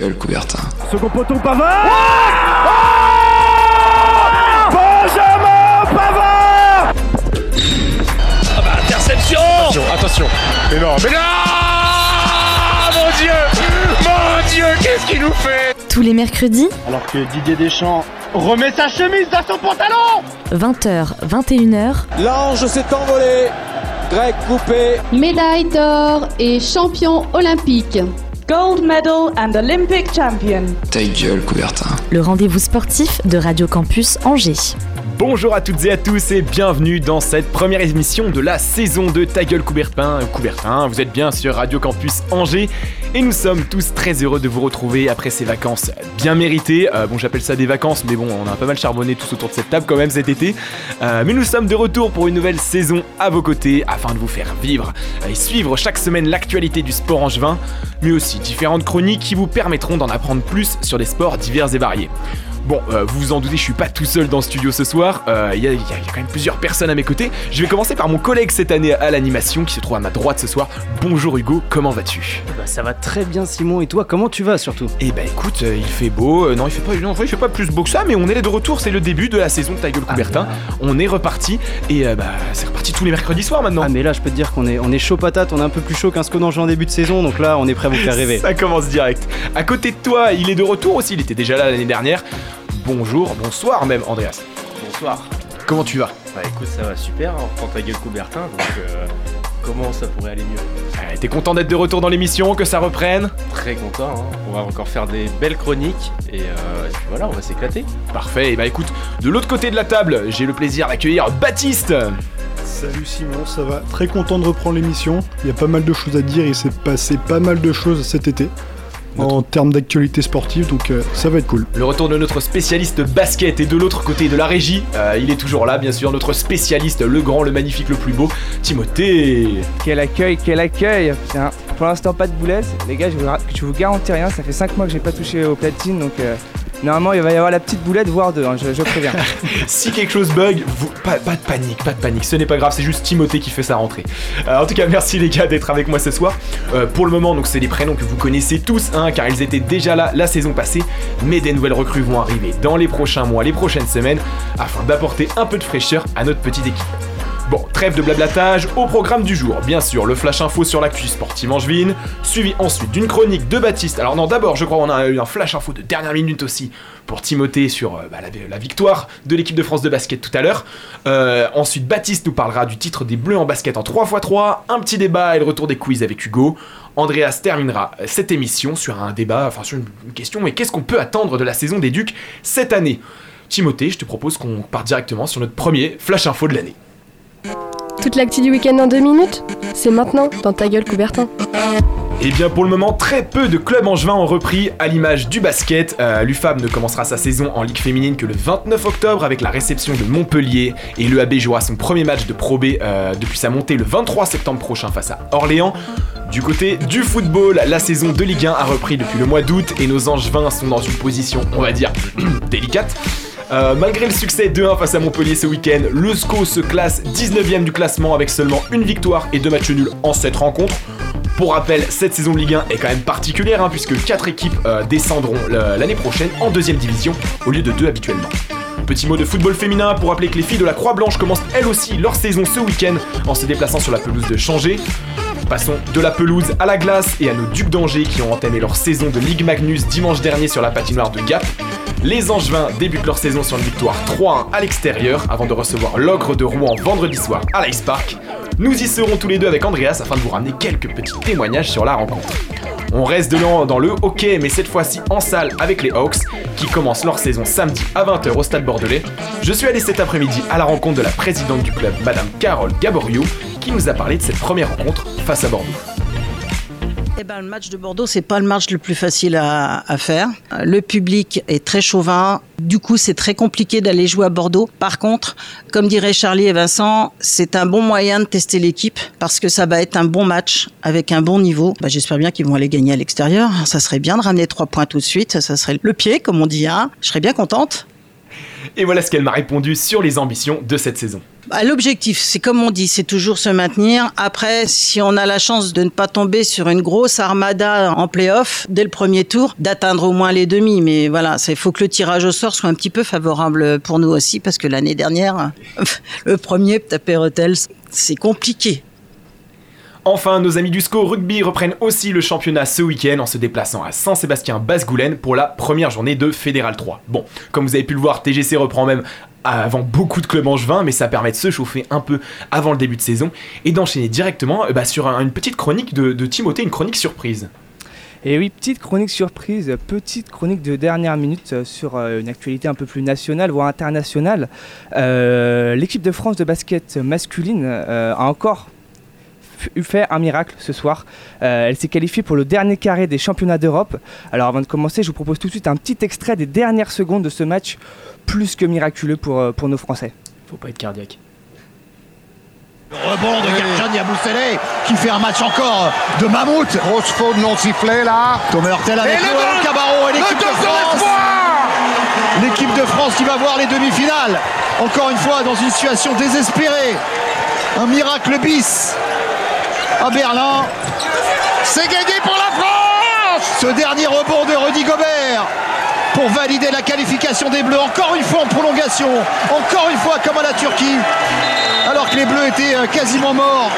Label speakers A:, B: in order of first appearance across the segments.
A: Le Coubertin.
B: Second poteau Pavard oh Benjamin Pavard
C: Ah bah interception
D: Attention, attention. Mais non, mais non Mon Dieu Mon Dieu, qu'est-ce qu'il nous fait?
E: Tous les mercredis,
B: Alors que Didier Deschamps remet sa chemise dans son pantalon
E: 20h, 21h,
F: L'ange s'est envolé. Grec coupé.
G: médaille d'or et champion olympique.
H: Gold medal and Olympic champion.
A: Ta gueule, Coubertin.
E: le rendez-vous sportif de Radio Campus Angers.
I: Bonjour à toutes et à tous et bienvenue dans cette première émission de la saison de Ta gueule Coubertin. Coubertin, vous êtes bien sur Radio Campus Angers et nous sommes tous très heureux de vous retrouver après ces vacances bien méritées. Euh, bon, j'appelle ça des vacances, mais bon, on a pas mal charbonné tous autour de cette table quand même cet été. Euh, mais nous sommes de retour pour une nouvelle saison à vos côtés afin de vous faire vivre et suivre chaque semaine l'actualité du sport angevin, mais aussi différentes chroniques qui vous permettront d'en apprendre plus sur des sports divers et variés. Bon, euh, vous vous en doutez, je suis pas tout seul dans le studio ce soir. Euh, Il y, a- il y a quand même plusieurs personnes à mes côtés. Je vais commencer par mon collègue cette année à l'animation qui se trouve à ma droite ce soir. Bonjour Hugo, comment vas-tu?
J: Bah, ça va très bien Simon et toi comment tu vas surtout?
I: Eh bah écoute, euh, il fait beau. Euh, non, il fait pas. Non, il fait pas plus beau que ça, mais on est de retour. C'est le début de la saison de Ta gueule Coubertin. On est reparti et euh, bah c'est reparti tous les mercredis soirs maintenant.
J: Ah mais là je peux te dire qu'on est, on est chaud patate, on est un peu plus chaud qu'un Sconange en début de saison donc là on est prêt à vous faire rêver.
I: Ça commence direct. À côté de toi, il est de retour aussi. Il était déjà là l'année dernière. Bonjour, bonsoir même, Andreas.
K: Bonsoir.
I: Comment tu vas
K: Bah écoute, ça va super, on reprend ta gueule Coubertin, donc euh, comment ça pourrait aller mieux
I: Euh, T'es content d'être de retour dans l'émission, que ça reprenne
K: Très content, hein. on va encore faire des belles chroniques, et, euh, et puis voilà, on va s'éclater.
I: Parfait, et bah écoute, de l'autre côté de la table, j'ai le plaisir d'accueillir Baptiste
L: Salut Simon, ça va Très content de reprendre l'émission. Il y a pas mal de choses à dire, il s'est passé pas mal de choses cet été en termes d'actualité sportive, donc euh, ça va être cool.
I: Le retour de notre spécialiste basket et de l'autre côté de la régie, euh, il est toujours là bien sûr, notre spécialiste, le grand, le magnifique, le plus beau, Timothée.
M: Quel accueil, quel accueil. Pour l'instant pas de boulettes, les gars je vous, je vous garantis rien, ça fait 5 mois que j'ai pas touché aux platines donc euh, normalement il va y avoir la petite boulette voire deux, hein, je, préviens.
I: Si quelque chose bug, pas de panique, pas de panique, ce n'est pas grave, c'est juste Timothée qui fait sa rentrée. Euh, en tout cas, merci les gars d'être avec moi ce soir. Euh, pour le moment, donc c'est des prénoms que vous connaissez tous, hein, car ils étaient déjà là la saison passée, mais des nouvelles recrues vont arriver dans les prochains mois, les prochaines semaines, afin d'apporter un peu de fraîcheur à notre petite équipe. Bon, trêve de blablatage, au programme du jour, bien sûr, le flash info sur l'actu sportive angevine, suivi ensuite d'une chronique de Baptiste. Alors non, d'abord, je crois qu'on a eu un flash info de dernière minute aussi pour Timothée sur euh, bah, la, victoire de l'équipe de France de basket tout à l'heure. Euh, ensuite, Baptiste nous parlera du titre des Bleus en basket en 3x3, un petit débat et le retour des quiz avec Hugo. Andreas terminera euh, cette émission sur un débat, enfin sur une question, mais qu'est-ce qu'on peut attendre de la saison des Ducs cette année? Timothée, je te propose qu'on parte directement sur notre premier flash info de l'année.
N: Toute l'actu du week-end en deux minutes C'est maintenant dans ta gueule Coubertin.
I: Et Eh bien pour le moment, très peu de clubs angevins ont repris à l'image du basket. Euh, L'UFAB ne commencera sa saison en Ligue féminine que le 29 octobre avec la réception de Montpellier et l'EAB jouera son premier match de Pro B euh, depuis sa montée le 23 septembre prochain face à Orléans. Du côté du football, la saison de Ligue 1 a repris depuis le mois d'août et nos angevins sont dans une position, on va dire, délicate. Euh, malgré le succès 2-1 face à Montpellier ce week-end, le SCO se classe 19ème du classement avec seulement une victoire et deux matchs nuls en 7 rencontres. Pour rappel, cette saison de Ligue 1 est quand même particulière hein, puisque 4 équipes euh, descendront l'année prochaine en deuxième division au lieu de 2 habituellement. Petit mot de football féminin pour rappeler que les filles de la Croix-Blanche commencent elles aussi leur saison ce week-end en se déplaçant sur la pelouse de Changé. Passons de la pelouse à la glace et à nos Ducs d'Angers qui ont entamé leur saison de Ligue Magnus dimanche dernier sur la patinoire de Gap. Les Angevins débutent leur saison sur une victoire 3-1 à l'extérieur avant de recevoir l'Ogre de Rouen vendredi soir à l'Ice Park. Nous y serons tous les deux avec Andreas afin de vous ramener quelques petits témoignages sur la rencontre. On reste de dans le hockey, mais cette fois-ci en salle avec les Hawks, qui commencent leur saison samedi à 20h au stade bordelais. Je suis allé cet après-midi à la rencontre de la présidente du club, Madame Carole Gaborio, qui nous a parlé de cette première rencontre face à Bordeaux.
O: Eh ben, le match de Bordeaux, c'est pas le match le plus facile à, faire. Le public est très chauvin. Du coup, c'est très compliqué d'aller jouer à Bordeaux. Par contre, comme diraient Charlie et Vincent, c'est un bon moyen de tester l'équipe parce que ça va être un bon match avec un bon niveau. Bah, J'espère bien qu'ils vont aller gagner à l'extérieur. Ça serait bien de ramener trois points tout de suite. Ça serait le pied, comme on dit. Hein. Je serais bien contente.
I: Et voilà ce qu'elle m'a répondu sur les ambitions de cette saison.
O: Bah, L'objectif, c'est comme on dit, c'est toujours se maintenir. Après, si on a la chance de ne pas tomber sur une grosse armada en play-off dès le premier tour, d'atteindre au moins les demi. Mais voilà, il faut que le tirage au sort soit un petit peu favorable pour nous aussi, parce que l'année dernière, le premier taper Hotels, c'est compliqué.
I: Enfin, nos amis du SCO Rugby reprennent aussi le championnat ce week-end en se déplaçant à Saint-Sébastien-Basse-Goulaine pour la première journée de Fédéral 3. Bon, comme vous avez pu le voir, TGC reprend même avant beaucoup de clubs angevins, mais ça permet de se chauffer un peu avant le début de saison et d'enchaîner directement bah, sur un- une petite chronique de, Timothée, une chronique surprise.
M: Et oui, petite chronique surprise, petite chronique de dernière minute euh, sur euh, une actualité un peu plus nationale, voire internationale. Euh, L'équipe de France de basket masculine euh, a encore fait un miracle ce soir. Euh, elle s'est qualifiée pour le dernier carré des championnats d'Europe. Alors avant de commencer, je vous propose tout de suite un petit extrait des dernières secondes de ce match plus que miraculeux pour, euh, pour nos Français.
J: Faut pas être cardiaque.
A: Rebond de Gerjan Yaboussele qui fait un match encore de mammouth. Grosse faute non sifflée là. Thomas Hurtel avec
D: Et le
A: Cabarro et
D: Le
A: l'équipe de France. L'équipe de France qui va voir les demi-finales. Encore une fois dans une situation désespérée. Un miracle bis à Berlin. C'est gagné pour la France Ce dernier rebond de Rudy Gobert pour valider la qualification des Bleus. Encore une fois en prolongation. Encore une fois comme à la Turquie. Alors que les Bleus étaient euh, quasiment morts.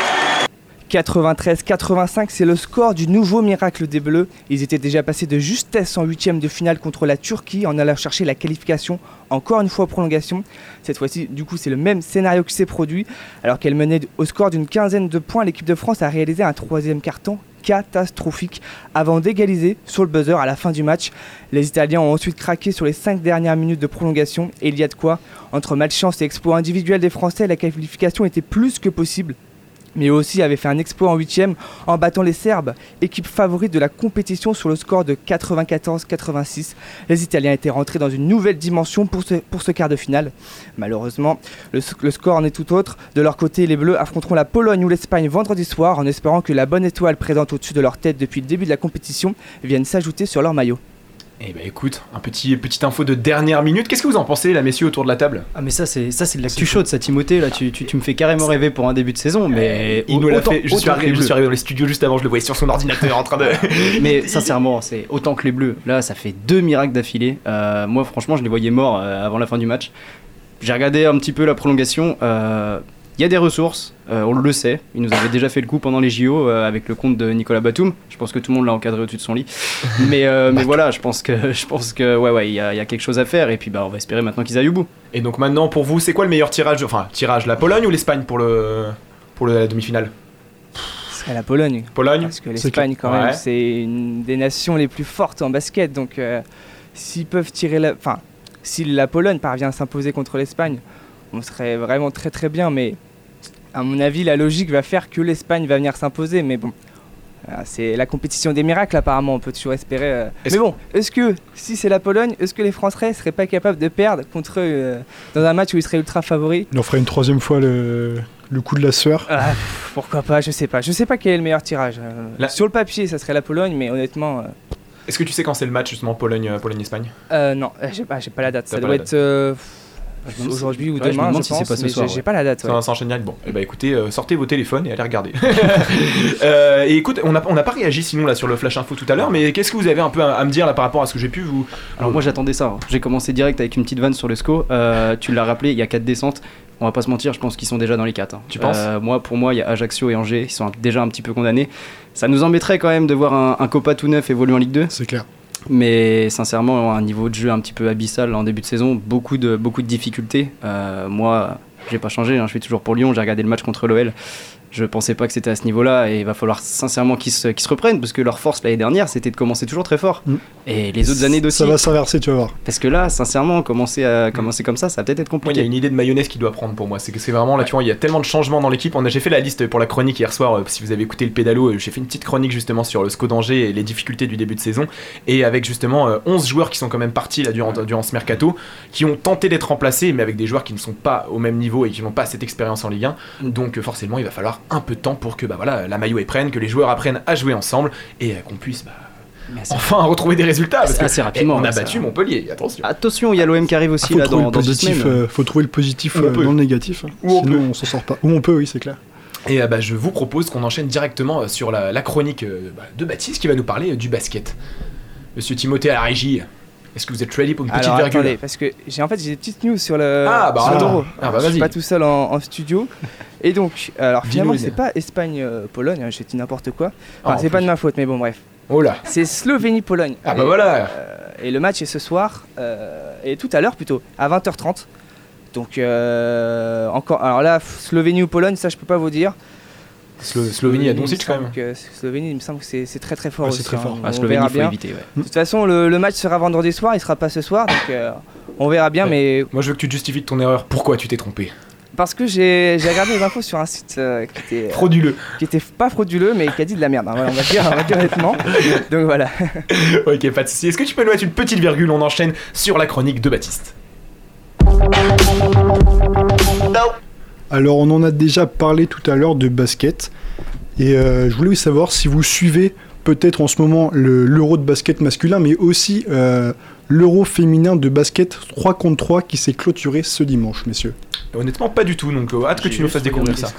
M: 93-85, c'est le score du nouveau miracle des Bleus. Ils étaient déjà passés de justesse en huitième de finale contre la Turquie en allant chercher la qualification encore une fois prolongation. Cette fois-ci, du coup, c'est le même scénario qui s'est produit. Alors qu'elle menait au score d'une quinzaine de points, l'équipe de France a réalisé un troisième carton catastrophique avant d'égaliser sur le buzzer à la fin du match. Les Italiens ont ensuite craqué sur les cinq dernières minutes de prolongation et il y a de quoi. Entre malchance et exploit individuel des Français, la qualification était plus que possible mais aussi avait fait un exploit en huitième en battant les Serbes, équipe favorite de la compétition sur le score de 94-86. Les Italiens étaient rentrés dans une nouvelle dimension pour ce, quart de finale. Malheureusement, le, le score en est tout autre. De leur côté, les Bleus affronteront la Pologne ou l'Espagne vendredi soir en espérant que la bonne étoile présente au-dessus de leur tête depuis le début de la compétition vienne s'ajouter sur leur maillot.
I: Eh ben écoute, un petit petite info de dernière minute. Qu'est-ce que vous en pensez, là, messieurs, autour de la table?
J: Ah mais ça c'est ça c'est de l'actu chaude ça Timothée là tu, tu, tu me fais carrément rêver pour un début de saison mais
I: Il nous l'a fait. Je suis, arrivé, je suis arrivé dans les studios juste avant, je le voyais sur son ordinateur en train de.
J: mais sincèrement c'est autant que les bleus là ça fait deux miracles d'affilée Euh, moi franchement je les voyais morts euh, avant la fin du match j'ai regardé un petit peu la prolongation euh, il y a des ressources, euh, on le sait. Il nous avait déjà fait le coup pendant les JO euh, avec le compte de Nicolas Batum. Je pense que tout le monde l'a encadré au-dessus de son lit. Mais, euh, mais voilà, je pense que je pense que ouais ouais, il y, a- il y a quelque chose à faire et puis bah on va espérer maintenant qu'ils aillent au bout.
I: Et donc maintenant, pour vous, c'est quoi le meilleur tirage Enfin, tirage, la Pologne ou l'Espagne pour le pour le- la demi-finale?
M: Ce serait la Pologne.
I: Pologne?
M: Parce que l'Espagne, quand
I: Ouais.
M: même, c'est une des nations les plus fortes en basket. Donc, euh, s'ils peuvent tirer la. Enfin, si la Pologne parvient à s'imposer contre l'Espagne, on serait vraiment très très bien. Mais à mon avis, la logique va faire que l'Espagne va venir s'imposer. Mais bon. euh, C'est la compétition des miracles apparemment, on peut toujours espérer. euh. Mais bon, est-ce que si c'est la Pologne, est-ce que les Français seraient pas capables de perdre contre eux euh, dans un match où ils seraient ultra favoris?
L: En ferait une troisième fois le, le coup de la sueur.
M: ah, pourquoi pas, je sais pas. Je sais pas quel est le meilleur tirage. Euh,
I: La-
M: Sur le papier, ça serait la Pologne, mais honnêtement, euh,
I: Est-ce que tu sais quand c'est le match justement Pologne Pologne Espagne
M: euh, non, j'ai pas, j'ai pas la date. Ça
I: pas
M: doit
I: la
M: être euh,
J: Je me demande si-
M: aujourd'hui ou
J: ouais, je me demande
M: je
J: si c'est pas ce soir,
M: j'ai-
J: ouais.
M: pas la date. Ouais.
I: un- c'est un génial. Bon, et bah écoutez, euh, sortez vos téléphones et allez regarder. Euh, et écoute, on n'a on pas réagi sinon là sur le flash info tout à l'heure, mais qu'est-ce que vous avez un peu à, à me dire là par rapport à ce que j'ai pu vous.
J: Alors moi j'attendais ça. hein. J'ai commencé direct avec une petite vanne sur le SCO. Euh, tu l'as rappelé, il y a quatre descentes. On va pas se mentir, je pense qu'ils sont déjà dans les quatre. hein.
I: Tu penses
J: Moi, pour moi, il y a Ajaccio et Angers, ils sont déjà un petit peu condamnés. Ça nous embêterait quand même de voir un, un Copa tout neuf évoluer en Ligue 2.
L: C'est clair.
J: Mais sincèrement, un niveau de jeu un petit peu abyssal en début de saison, beaucoup de, difficultés. Euh, moi, j'ai pas changé, hein, je suis toujours pour Lyon, j'ai regardé le match contre l'OL. Je pensais pas que c'était à ce niveau-là et il va falloir sincèrement qu'ils se, qu'ils se reprennent parce que leur force l'année dernière c'était de commencer toujours très fort.
L: Mm.
J: Et les autres années d'aussi.
L: Ça va s'inverser, tu vas voir.
J: Parce que là, sincèrement, commencer, à, commencer comme ça, ça va peut-être être
I: Moi, il y
J: compliqué.
I: a une idée de mayonnaise qui doit prendre pour moi. C'est que c'est vraiment là, tu vois, il y a tellement de changements dans l'équipe. On a, j'ai fait la liste pour la chronique hier soir. euh, si vous avez écouté le pédalo, euh, j'ai fait une petite chronique justement sur le SCO d'Angers et les difficultés du début de saison. Et avec justement euh, 11 joueurs qui sont quand même partis là durant, durant ce mercato, qui ont tenté d'être remplacés, mais avec des joueurs qui ne sont pas au même niveau et qui n'ont pas cette expérience en Ligue 1. Donc euh, forcément, il va falloir un peu de temps pour que bah voilà, la maillot est prenne, que les joueurs apprennent à jouer ensemble et euh, qu'on puisse bah, enfin retrouver des résultats. Parce
J: Assez-
I: que,
J: rapidement,
I: eh, on a
J: ça-
I: battu Montpellier, attention.
J: Attention, il y a l'OM qui arrive aussi
L: Ah,
J: là dans,
L: le
J: dans deux
L: positif,
J: semaines.
L: euh, faut trouver le positif
I: on
L: euh, dans le négatif. hein.
I: Où on
L: Sinon,
I: peut.
L: on s'en sort pas. Où on peut, oui, c'est clair.
I: Et euh, bah, je vous propose qu'on enchaîne directement sur la, la chronique euh, bah, de Baptiste qui va nous parler euh, du basket. Monsieur Timothée à la régie, est-ce que vous êtes ready pour une petite
M: Alors
I: virgule
M: attendez, parce que j'ai en fait j'ai des petites news sur le
I: Ah, bah,
M: sur
I: ah.
M: l'Euro.
I: Ah, bah,
M: je suis pas tout seul en, en studio. Et donc, alors finalement c'est pas Espagne-Pologne, hein, j'ai dit n'importe quoi.
I: Ah,
M: Enfin,
I: en
M: c'est pas de ma faute, mais bon bref.
I: Oh là
M: C'est Slovénie-Pologne.
I: Ah bah
M: Et,
I: voilà
M: euh, Et le match est ce soir, euh, et tout à l'heure plutôt, à 20h30. Donc euh, encore, alors là, Slovénie ou Pologne, ça je peux pas vous dire.
I: Slo- Slovénie à Doncic quand même.
M: que Slovénie, il me semble que c'est très très fort
L: Ouais,
M: aussi.
L: c'est très
M: hein.
L: fort.
M: On
J: Ah, Slovénie,
M: verra
J: faut
M: bien.
J: éviter, ouais.
M: De toute façon, le, le match sera vendredi soir, il sera pas ce soir, donc euh, on verra bien.
I: Ouais.
M: Mais
I: Moi je veux que tu te justifies de ton erreur. Pourquoi tu t'es trompé
M: parce que j'ai j'ai regardé les infos sur un site euh, qui était euh,
I: Frauduleux.
M: qui était pas frauduleux, mais qui a dit de la merde. hein, voilà, on va dire, on va dire honnêtement. Donc voilà.
I: ok, pas de soucis. Est-ce que tu peux nous mettre une petite virgule? On enchaîne sur la chronique de Baptiste.
L: Alors, on en a déjà parlé tout à l'heure de basket. Et euh, je voulais savoir si vous suivez peut-être en ce moment le- l'euro de basket masculin, mais aussi euh, l'euro féminin de basket 3 contre 3 qui s'est clôturé ce dimanche, messieurs.
I: Honnêtement, pas du tout. Donc euh, hâte que tu nous fasses découvrir ça.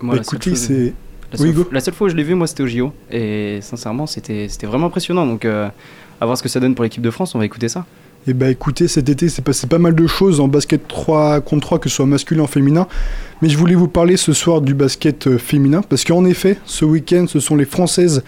J: Moi,
L: Bah,
J: la seule
L: écoutez, c'est.
J: La
L: Oui,
J: la seule fois où je l'ai vu, moi, c'était au JO. Et sincèrement, c'était c'était vraiment impressionnant. Donc, euh, à voir ce que ça donne pour l'équipe de France, on va écouter ça.
L: Et bah écoutez, cet été, c'est passé pas mal de choses en basket 3 contre 3, que ce soit masculin ou féminin. Mais je voulais vous parler ce soir du basket euh, féminin, parce qu'en effet, ce week-end, ce sont les Françaises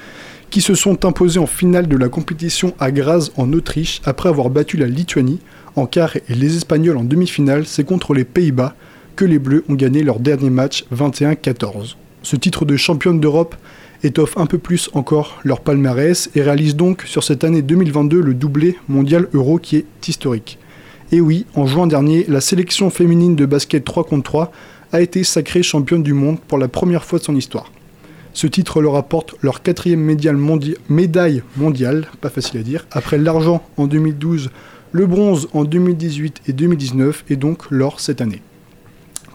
L: qui se sont imposées en finale de la compétition à Graz en Autriche, après avoir battu la Lituanie en quart et les Espagnols en demi-finale. C'est contre les Pays-Bas que les Bleus ont gagné leur dernier match 21-14. Ce titre de championne d'Europe étoffe un peu plus encore leur palmarès et réalise donc sur cette année 2022 le doublé mondial euro qui est historique. Et oui, en juin dernier, la sélection féminine de basket 3 contre 3 a été sacrée championne du monde pour la première fois de son histoire. Ce titre leur apporte leur quatrième médaille mondiale, pas facile à dire, après l'argent en 2012, le bronze en 2018 et 2019 et donc l'or cette année.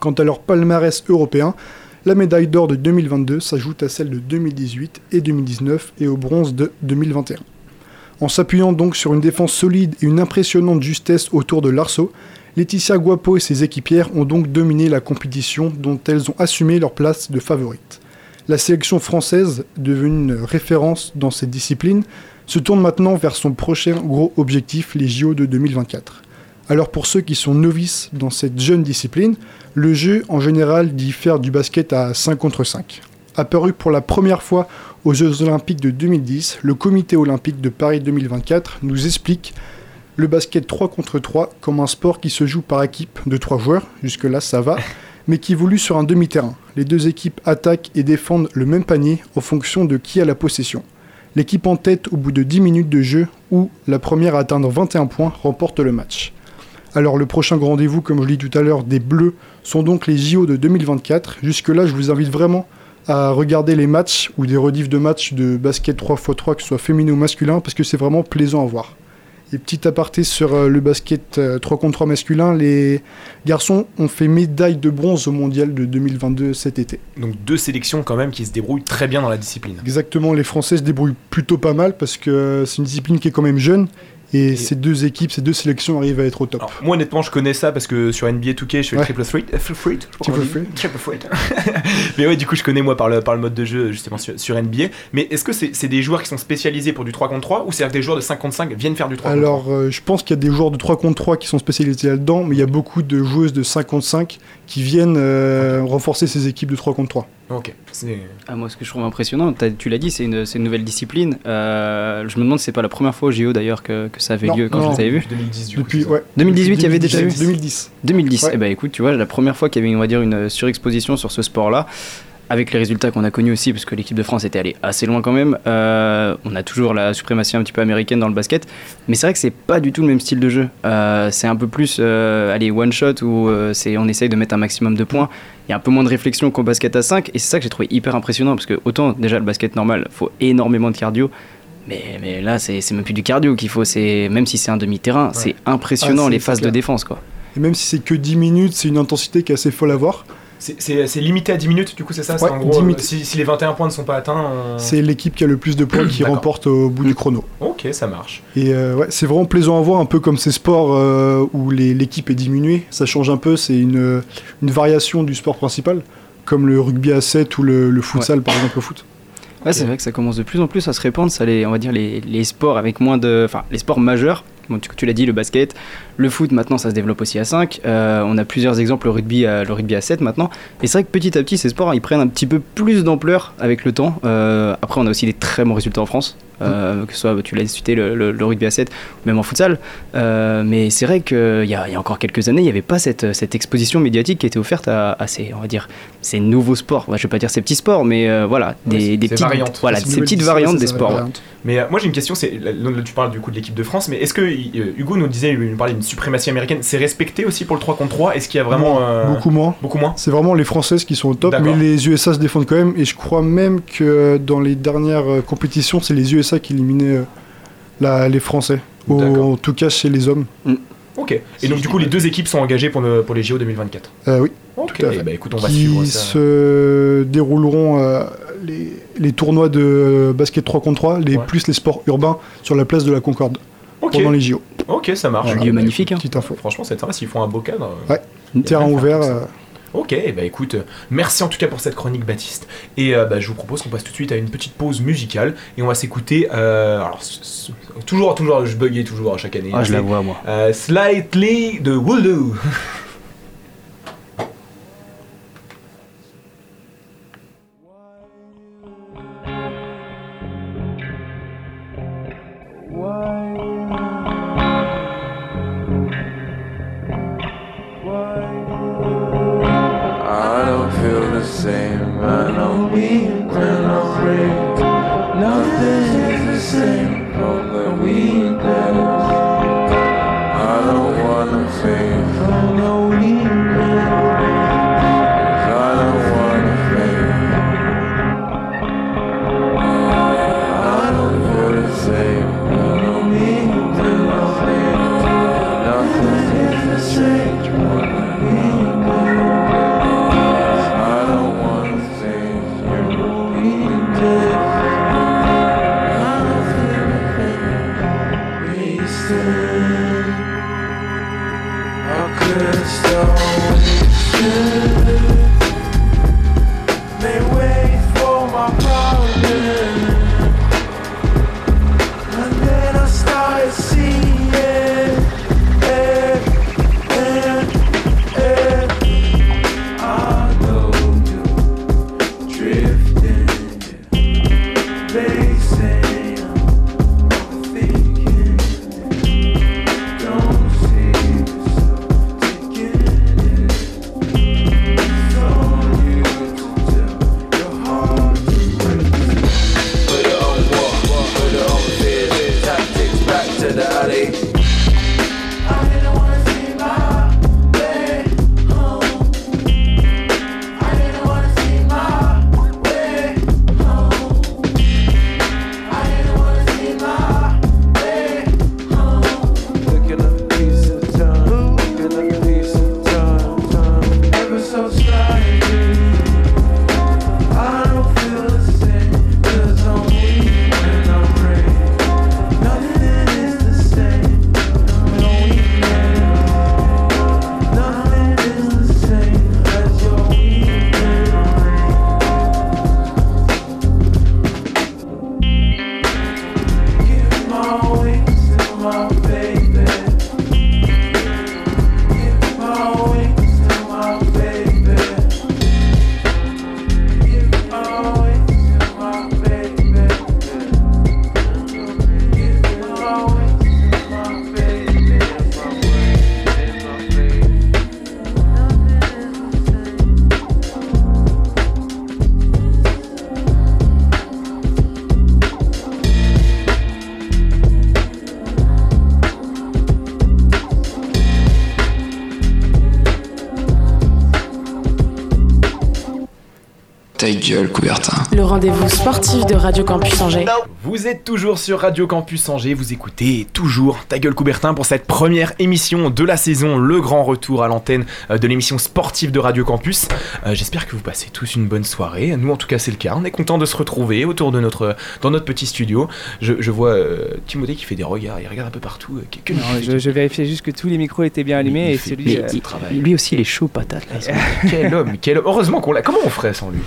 L: Quant à leur palmarès européen, la médaille d'or de 2022 s'ajoute à celle de 2018 et 2019 et au bronze de 2021. En s'appuyant donc sur une défense solide et une impressionnante justesse autour de l'arceau, Laetitia Guapo et ses équipières ont donc dominé la compétition dont elles ont assumé leur place de favorite. La sélection française, devenue une référence dans cette discipline, se tourne maintenant vers son prochain gros objectif, les JO de 2024. Alors pour ceux qui sont novices dans cette jeune discipline, le jeu en général dit faire du basket à 5 contre 5. Apparu pour la première fois aux Jeux Olympiques de 2010, le Comité Olympique de Paris 2024 nous explique le basket 3 contre 3 comme un sport qui se joue par équipe de 3 joueurs, jusque-là ça va, mais qui évolue sur un demi-terrain. Les deux équipes attaquent et défendent le même panier en fonction de qui a la possession. L'équipe en tête au bout de 10 minutes de jeu ou la première à atteindre 21 points remporte le match. Alors le prochain rendez-vous, comme je l'ai dit tout à l'heure, des Bleus sont donc les JO de 2024. Jusque-là, je vous invite vraiment à regarder les matchs ou des rediffs de matchs de basket 3x3, que ce soit féminin ou masculin, parce que c'est vraiment plaisant à voir. Et petit aparté sur euh, le basket euh, 3 contre 3 masculin, les garçons ont fait médaille de bronze au mondial de 2022 cet été.
I: Donc deux sélections quand même qui se débrouillent très bien dans la discipline.
L: Exactement, les Français se débrouillent plutôt pas mal parce que euh, c'est une discipline qui est quand même jeune. Et, ces deux équipes, ces deux sélections arrivent à être au top.
I: Alors, moi honnêtement je connais ça parce que sur NBA 2K je fais le triple threat, euh, threat, je
L: Triple
I: dit. Triple threat. mais ouais du coup je connais moi par le, par le mode de jeu justement sur, sur NBA. Mais est-ce que c'est c'est des joueurs qui sont spécialisés pour du 3 contre 3 ou c'est-à-dire que des joueurs de 5 contre 5 viennent faire du 3 contre 3
L: Alors, euh, je pense qu'il y a des joueurs de 3 contre 3 qui sont spécialisés là-dedans, mais il y a beaucoup de joueuses de 5 contre 5 qui viennent euh, renforcer ces équipes de 3 contre 3.
I: Ok.
J: Ah, moi, ce que je trouve impressionnant, tu l'as dit, c'est une, c'est une nouvelle discipline. Euh, je me demande si c'est pas la première fois au JO d'ailleurs que, que ça avait
L: Non,
J: lieu quand
L: non.
J: vous avez vu.
I: Depuis 2010 du coup.
L: Depuis,
I: c'est ça.
L: ouais.
J: 2018, il y avait déjà eu
L: 2010.
J: 2010.
L: Ouais.
J: Eh ben écoute, tu vois, la première fois qu'il y avait, on va dire, une surexposition sur ce sport-là, avec les résultats qu'on a connus aussi, parce que l'équipe de France était allée assez loin quand même. euh, on a toujours la suprématie un petit peu américaine dans le basket, mais c'est vrai que c'est pas du tout le même style de jeu. Euh, c'est un peu plus, euh, allez, one shot où euh, c'est, on essaye de mettre un maximum de points. Il y a un peu moins de réflexion qu'au basket à 5, et c'est ça que j'ai trouvé hyper impressionnant, parce que autant déjà le basket normal, faut énormément de cardio. Mais, mais là, c'est, c'est même plus du cardio qu'il faut, c'est, même si c'est un demi-terrain, c'est impressionnant
L: Ah,
J: les phases de défense. quoi.
L: Et même si c'est que 10 minutes, c'est une intensité qui est assez folle à voir.
P: C'est- limité à 10 minutes, du coup, c'est ça
L: Ouais,
P: en gros,
L: 10
P: euh, si, si les 21 points ne sont pas atteints.
L: C'est l'équipe qui a le plus de points qui remporte au bout du chrono.
P: Ok, ça marche.
L: Et euh, ouais, c'est vraiment plaisant à voir, un peu comme ces sports euh, où l'équipe est diminuée. Ça change un peu, c'est une, une variation du sport principal, comme le rugby à 7 ou le, le futsal, par exemple, au foot.
J: Ouais, c'est vrai que ça commence de plus en plus à se répandre, ça les, on va dire les, les sports avec moins de, enfin les sports majeurs. Bon, tu, tu l'as dit, le basket, le foot maintenant ça se développe aussi à 5. Euh, on a plusieurs exemples, le rugby, à, le rugby à 7 maintenant. Et c'est vrai que petit à petit ces sports ils prennent un petit peu plus d'ampleur avec le temps. Euh, après on a aussi des très bons résultats en France, euh, que ce soit tu l'as cité le, le- le rugby à 7 ou même en futsal. Euh, mais c'est vrai qu'il y, y a encore quelques années il n'y avait pas cette, cette exposition médiatique qui était offerte à, à ces, on va dire, ces nouveaux sports. Je vais pas dire ces petits sports, mais euh, voilà, des,
P: Ouais,
J: des petites
P: variantes.
J: Voilà, ces petites variantes des sports. ouais.
P: Mais euh, moi j'ai une question, c'est là, là, tu parles du coup de l'équipe de France, mais est-ce que Hugo nous disait, il nous parlait d'une suprématie américaine, c'est respecté aussi pour le 3 contre 3 Est-ce qu'il y a vraiment euh,
L: Beaucoup moins.
P: Beaucoup moins?
L: C'est vraiment les Françaises qui sont au top, mais les USA se défendent quand même. Et je crois même que dans les dernières euh, compétitions, c'est les USA qui éliminaient euh, la- les Français. Au- en tout cas chez les hommes.
P: Ok. Et donc du coup les deux équipes sont engagées pour, le- pour les JO 2024.
L: Euh, oui.
P: Ok.
L: tout à fait.
P: Bah écoute, on va
L: qui
P: suivre ça.
L: se dérouleront euh, les, les tournois de basket 3 contre 3, les,
P: Ouais.
L: plus les sports urbains sur la place de la Concorde
P: Ok.
L: pendant les JO.
P: Ok, ça marche.
L: Voilà.
P: Ah,
L: Lieu magnifique, hein. Petite info.
P: Franchement, c'est sympa s'ils font un beau cadre.
L: Ouais,
P: a
L: terrain ouvert. euh,
P: Ok, bah écoute, merci en tout cas pour cette chronique Baptiste. Et euh, bah, je vous propose qu'on passe tout de suite à une petite pause musicale et on va s'écouter. euh, alors, toujours, toujours, je buguais toujours à chaque année.
J: Ah, je la vois, moi.
P: euh, Slightly de Woodoo.
E: be rendez-vous sportif de Radio Campus Angers.
I: Vous êtes toujours sur Radio Campus Angers, vous écoutez toujours Ta gueule Coubertin pour cette première émission de la saison, le grand retour à l'antenne euh, de l'émission sportive de Radio Campus. Euh, J'espère que vous passez tous une bonne soirée, nous en tout cas c'est le cas, on est content de se retrouver autour de notre, dans notre petit studio. Je, je vois euh, Timothée qui fait des regards, il regarde un peu partout. euh, que- que-
M: Non, je, je vérifiais juste que tous les micros étaient bien allumés
I: il
M: et
I: fait-
M: celui. euh,
I: il travaille.
J: Lui aussi, il est chaud patate. Là,
I: quel homme, quel homme. Heureusement qu'on l'a. Comment on ferait sans lui?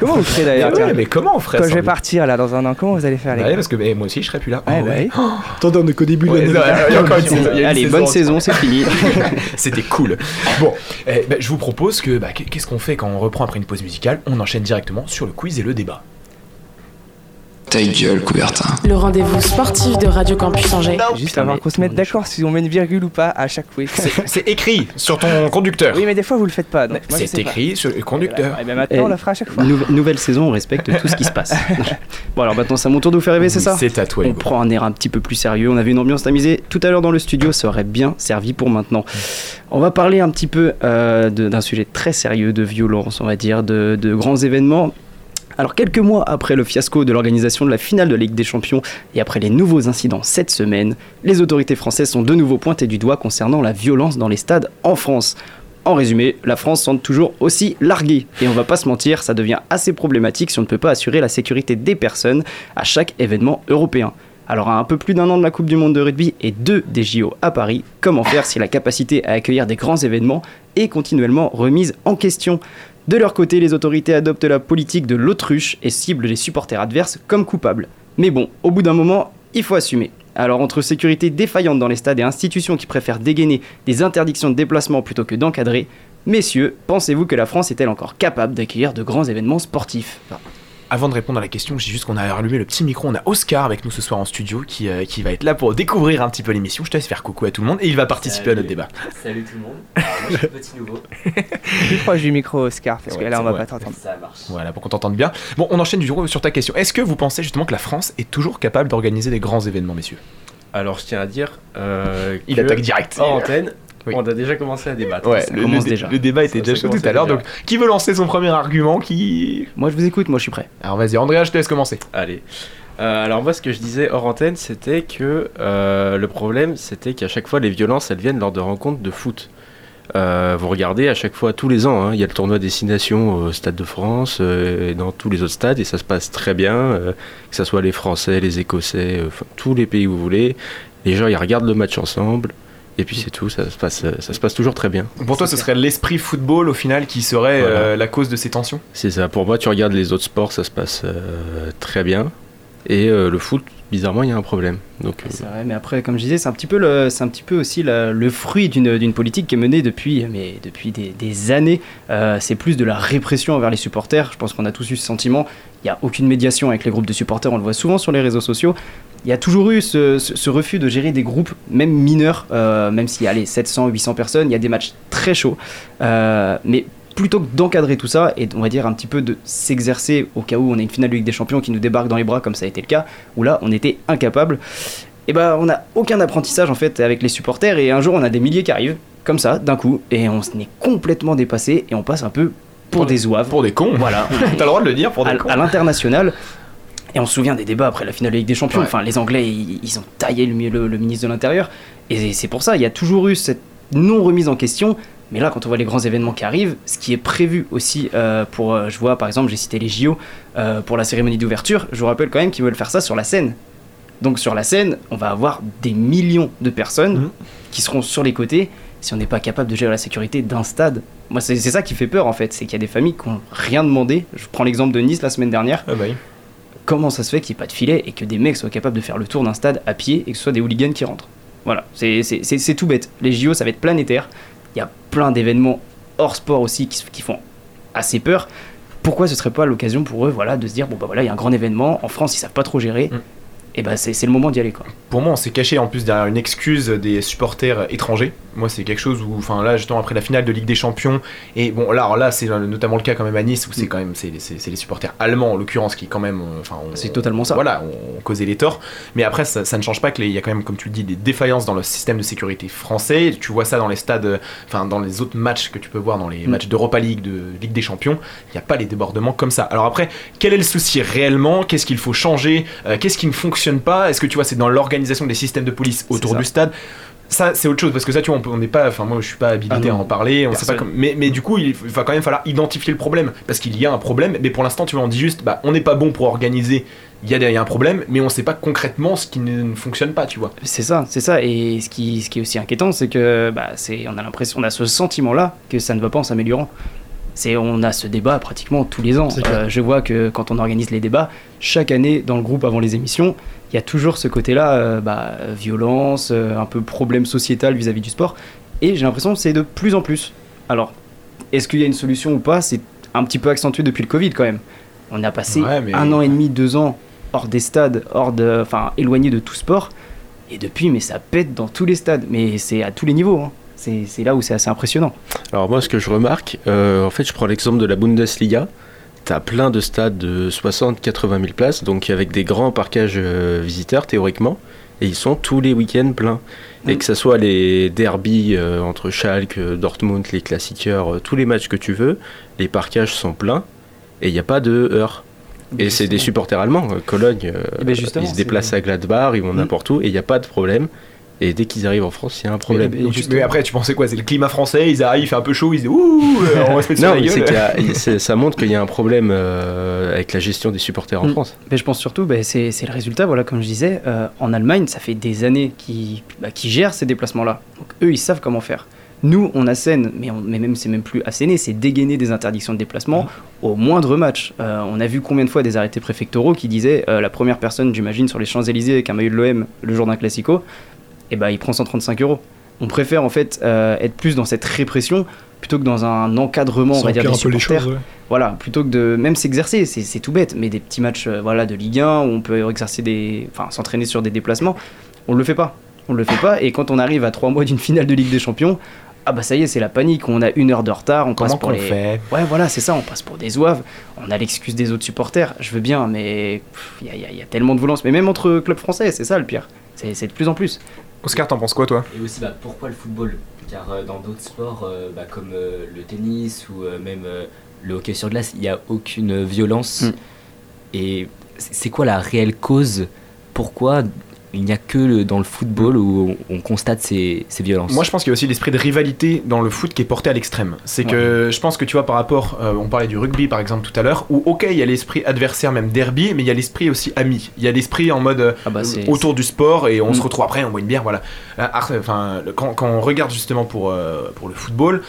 M: Comment vous ferez d'ailleurs?
I: Mais ouais,
M: tiens
I: mais comment on ferait
M: Quand
I: sans
M: je vais
I: lui?
M: partir là dans un an, comment vous allez faire les
I: Ouais,
M: gars
I: parce que mais moi aussi je serais plus là.
M: Ouais,
I: Oh, ouais.
M: oui.
L: Attendez, on est qu'au début de l'année.
J: Allez, bonne saison, c'est fini.
I: C'était cool. Bon, eh, bah, je vous propose que bah, qu'est-ce qu'on fait quand on reprend après une pause musicale? On enchaîne directement sur le quiz et le débat.
Q: Ta gueule, Coubertin.
E: Le rendez-vous sportif de Radio Campus Angers.
M: Juste avoir qu'on se mette d'accord si on met une virgule ou pas à chaque quiz.
I: C'est écrit sur ton conducteur.
M: Oui, mais des fois vous le faites pas.
I: C'est
M: pas.
I: écrit sur le conducteur.
M: Et ben maintenant on le fera à chaque fois.
J: Nouve- nouvelle saison, on respecte tout ce qui se passe. bon alors maintenant c'est à mon tour de vous faire rêver, c'est ça
I: C'est à toi.
J: On prend un air un petit peu plus sérieux, on avait une ambiance tamisée tout à l'heure dans le studio, ça aurait bien servi pour maintenant. On va parler un petit peu euh, d'un sujet très sérieux, de violence, on va dire, de, de grands événements. Alors quelques mois après le fiasco de l'organisation de la finale de Ligue des Champions et après les nouveaux incidents cette semaine, les autorités françaises sont de nouveau pointées du doigt concernant la violence dans les stades en France. En résumé, la France semble toujours aussi larguée. Et on va pas se mentir, ça devient assez problématique si on ne peut pas assurer la sécurité des personnes à chaque événement européen. Alors à un peu plus d'un an de la Coupe du Monde de rugby et deux des JO à Paris, comment faire si la capacité à accueillir des grands événements est continuellement remise en question? De leur côté, les autorités adoptent la politique de l'autruche et ciblent les supporters adverses comme coupables. Mais bon, au bout d'un moment, il faut assumer. Alors entre sécurité défaillante dans les stades et institutions qui préfèrent dégainer des interdictions de déplacement plutôt que d'encadrer, messieurs, pensez-vous que la France est-elle encore capable d'accueillir de grands événements sportifs?
I: Avant de répondre à la question, j'ai juste qu'on a allumé le petit micro. On a Oscar avec nous ce soir en studio qui, euh, qui va être là pour découvrir un petit peu l'émission. Je te laisse faire coucou à tout le monde et il va participer à notre débat.
R: Salut tout le monde. Alors, moi je suis petit nouveau.
M: Plus proche du micro, Oscar, parce que là on va
I: ouais.
M: pas t'entendre.
R: Ça marche.
I: Voilà, pour qu'on t'entende bien. Bon, on enchaîne du coup sur ta question. Est-ce que vous pensez justement que la France est toujours capable d'organiser des grands événements, messieurs?
K: Alors je tiens à dire. euh,
I: Il
K: que
I: attaque direct.
K: Hors antenne,
I: Oui.
K: on a déjà commencé à débattre.
I: Ouais, le,
K: commence
I: le-
K: déjà.
I: le débat était
K: Ça-
I: déjà
K: ça
I: chaud tout à l'heure. Donc, qui veut lancer son premier argument Qui
J: Moi je vous écoute, moi je suis prêt.
I: Alors vas-y, Andrea, je te laisse commencer.
K: Allez. Euh, alors moi ce que je disais hors antenne c'était que euh, le problème c'était qu'à chaque fois les violences elles viennent lors de rencontres de foot. Euh, vous regardez à chaque fois tous les ans, hein, il y a le tournoi Destination au Stade de France euh, et dans tous les autres stades et ça se passe très bien, euh, que ce soit les Français, les Écossais, euh, tous les pays où vous voulez. Les gens ils regardent le match ensemble et puis c'est tout, ça se passe, ça se passe toujours très bien.
I: Pour toi, ce serait l'esprit football au final qui serait
K: Voilà.
I: euh, la cause de ces tensions?
K: C'est ça. Pour moi, tu regardes les autres sports, ça se passe euh, très bien. Et euh, le foot, bizarrement, il y a un problème. Donc, euh,
J: C'est vrai, mais après, comme je disais, c'est un petit peu, le, c'est un petit peu aussi la- le fruit d'une, d'une politique qui est menée depuis, mais depuis des, des années. Euh, c'est plus de la répression envers les supporters. Je pense qu'on a tous eu ce sentiment. Il n'y a aucune médiation avec les groupes de supporters, on le voit souvent sur les réseaux sociaux. Il y a toujours eu ce, ce- ce refus de gérer des groupes, même mineurs, euh, même s'il y a allez, 700, 800 personnes, il y a des matchs très chauds. Euh, mais plutôt que d'encadrer tout ça et on va dire un petit peu de s'exercer au cas où on a une finale de Ligue des Champions qui nous débarque dans les bras comme ça a été le cas, où là on était incapable, et ben on n'a aucun apprentissage en fait avec les supporters et un jour on a des milliers qui arrivent comme ça d'un coup et on est complètement dépassé et on passe un peu pour,
I: Pour-
J: des zouaves.
I: Pour des cons
J: Voilà.
I: T'as le droit de le dire pour des
J: à,
I: cons
J: à l'international. Et on se souvient des débats après la finale de Ligue des Champions.
I: Ouais.
J: Enfin, les Anglais, ils, ils ont taillé le, le- le ministre de l'Intérieur. Et c'est pour ça, il y a toujours eu cette non-remise en question. Mais là, quand on voit les grands événements qui arrivent, ce qui est prévu aussi euh, pour, euh, je vois par exemple, j'ai cité les JO, euh, pour la cérémonie d'ouverture, je vous rappelle quand même qu'ils veulent faire ça sur la scène. Donc sur la scène, on va avoir des millions de personnes
I: Mhm.
J: qui seront sur les côtés si on n'est pas capable de gérer la sécurité d'un stade. Moi, c'est c'est ça qui fait peur en fait, c'est qu'il y a des familles qui n'ont rien demandé. Je prends l'exemple de Nice la semaine dernière.
I: Ah bah oui.
J: Comment ça se fait qu'il n'y ait pas de filet et que des mecs soient capables de faire le tour d'un stade à pied et que ce soit des hooligans qui rentrent Voilà, c'est- tout bête. Les JO, ça va être planétaire. Il y a plein d'événements hors sport aussi qui, font assez peur. Pourquoi ce serait pas l'occasion pour eux voilà, de se dire bon bah voilà, il y a un grand événement, en France ils savent pas trop gérer,
I: Mm.
J: et bah c'est c'est le moment d'y aller quoi.
I: Pour moi, on s'est caché en plus derrière une excuse des supporters étrangers. Moi, c'est quelque chose où, enfin, là, justement, après la finale de Ligue des Champions, et bon, là, alors là, c'est notamment le cas quand même à Nice, où c'est quand même, c'est les supporters allemands, en l'occurrence, qui quand même, enfin,
J: C'est totalement ça.
I: Voilà, on, on causait les torts. Mais après, ça, ça ne change pas qu'il y a quand même, comme tu le dis, des défaillances dans le système de sécurité français. Tu vois ça dans les stades, enfin, dans les autres matchs que tu peux voir dans les
J: Mm.
I: matchs d'Europa League, de Ligue des Champions. Il n'y a pas les débordements comme ça. Alors après, quel est le souci réellement? Qu'est-ce qu'il faut changer? Euh, Qu'est-ce qui ne fonctionne pas? Est-ce que tu vois, c'est dans l'organisation des systèmes de police autour du stade? Ça c'est autre chose parce que ça tu vois on n'est pas enfin moi je suis pas habilité
J: Ah
I: à en parler on sait pas
J: Personne.
I: comme mais, mais du coup il va quand même falloir identifier le problème parce qu'il y a un problème mais pour l'instant tu vois on dit juste bah on n'est pas bon pour organiser il y, a des- il y a un problème mais on sait pas concrètement ce qui ne, ne fonctionne pas tu vois
J: C'est ça, c'est ça. Et ce qui, ce qui est aussi inquiétant, c'est que bah, c'est, on a l'impression, on a ce sentiment-là que ça ne va pas en s'améliorant. C'est, on a ce débat pratiquement tous les ans. Euh, je vois que quand on organise les débats, chaque année dans le groupe avant les émissions, il y a toujours ce côté-là, euh, bah, violence, euh, un peu problème sociétal vis-à-vis du sport. Et j'ai l'impression que c'est de plus en plus. Alors, est-ce qu'il y a une solution ou pas? C'est un petit peu accentué depuis le Covid quand même. On a passé
I: Ouais, mais-
J: un an et demi, deux ans hors des stades, hors de, enfin éloigné de tout sport. Et depuis, mais ça pète dans tous les stades. Mais c'est à tous les niveaux. hein. C'est c'est là où c'est assez impressionnant.
K: Alors moi, ce que je remarque, euh, en fait, je prends l'exemple de la Bundesliga. T'as plein de stades de 60-80 000 places, donc avec des grands parcages euh, visiteurs théoriquement, et ils sont tous les week-ends pleins. Et
J: Mm.
K: que ce soit les derbies euh, entre Schalke, euh, Dortmund, les classiqueurs, euh, tous les matchs que tu veux, les parcages sont pleins et il n'y a pas de heure. Et c'est des supporters allemands. Cologne, euh,
J: Eh ben
K: ils se déplacent à Gladbach, ils vont
J: Mm.
K: n'importe où et il n'y a pas de problème. Et dès qu'ils arrivent en France, il y a un problème.
I: mais, donc tu- mais après tu pensais quoi? C'est le climat français ils arrivent il fait un peu chaud ils disent ouh euh, on va se mettre sur
K: Non,
I: la gueule
K: a- c'est- ça montre qu'il y a un problème euh, avec la gestion des supporters en
J: Mm.
K: France.
J: Mais je pense surtout, bah, c'est c'est le résultat, voilà, comme je disais, euh, en Allemagne, ça fait des années qu'ils bah, qu'ils gèrent ces déplacements-là. Donc eux, ils savent comment faire. Nous, on assène, mais, on- mais même c'est même plus asséner, c'est dégainer des interdictions de déplacement au moindre match. Euh, on a vu combien de fois des arrêtés préfectoraux qui disaient euh, la première personne, j'imagine, sur les Champs-Élysées avec un maillot de l'OM le jour d'un classico, et ben il prend 135 euros. On préfère en fait euh, être plus dans cette répression plutôt que dans un encadrement, on va dire, des
L: un peu les
J: supporters.
L: choses, ouais.
J: Voilà, plutôt que de même s'exercer, c'est tout bête, mais des petits matchs euh, voilà, de Ligue 1 où on peut exercer des. Enfin, s'entraîner sur des déplacements, on le fait pas. On le fait pas, et quand on arrive à trois mois d'une finale de Ligue des Champions, ah bah ça y est, c'est la panique, on a une heure de retard, on
I: Comment
J: passe pour
I: qu'on
J: les.
I: le fait
J: Ouais, voilà, c'est ça, on passe pour des zouaves, on a l'excuse des autres supporters, je veux bien, mais il y, a- y a- y a tellement de violence, mais même entre clubs français, c'est ça le pire. C'est de plus en plus.
I: Oscar t'en penses quoi toi?
R: Et aussi, bah, pourquoi le football? Car euh, dans d'autres sports, euh, bah, comme euh, le tennis ou même le hockey sur glace, il n'y a aucune violence.
J: Mm.
R: Et c'est c'est quoi la réelle cause? Pourquoi il n'y a que le- dans le football où on, on constate ces, ces violences
I: Moi, je pense qu'il y a aussi l'esprit de rivalité dans le foot qui est porté à l'extrême. C'est que je pense que tu vois, par rapport, euh, on parlait du rugby par exemple tout à l'heure, où ok, il y a l'esprit adversaire, même derby, mais il y a l'esprit aussi ami. Il y a l'esprit en mode euh,
J: Ah bah, c'est-
I: autour du sport et on
J: Mm.
I: se retrouve après, on boit une bière, voilà. Euh, Enfin, quand, quand on regarde justement pour, euh, pour le football,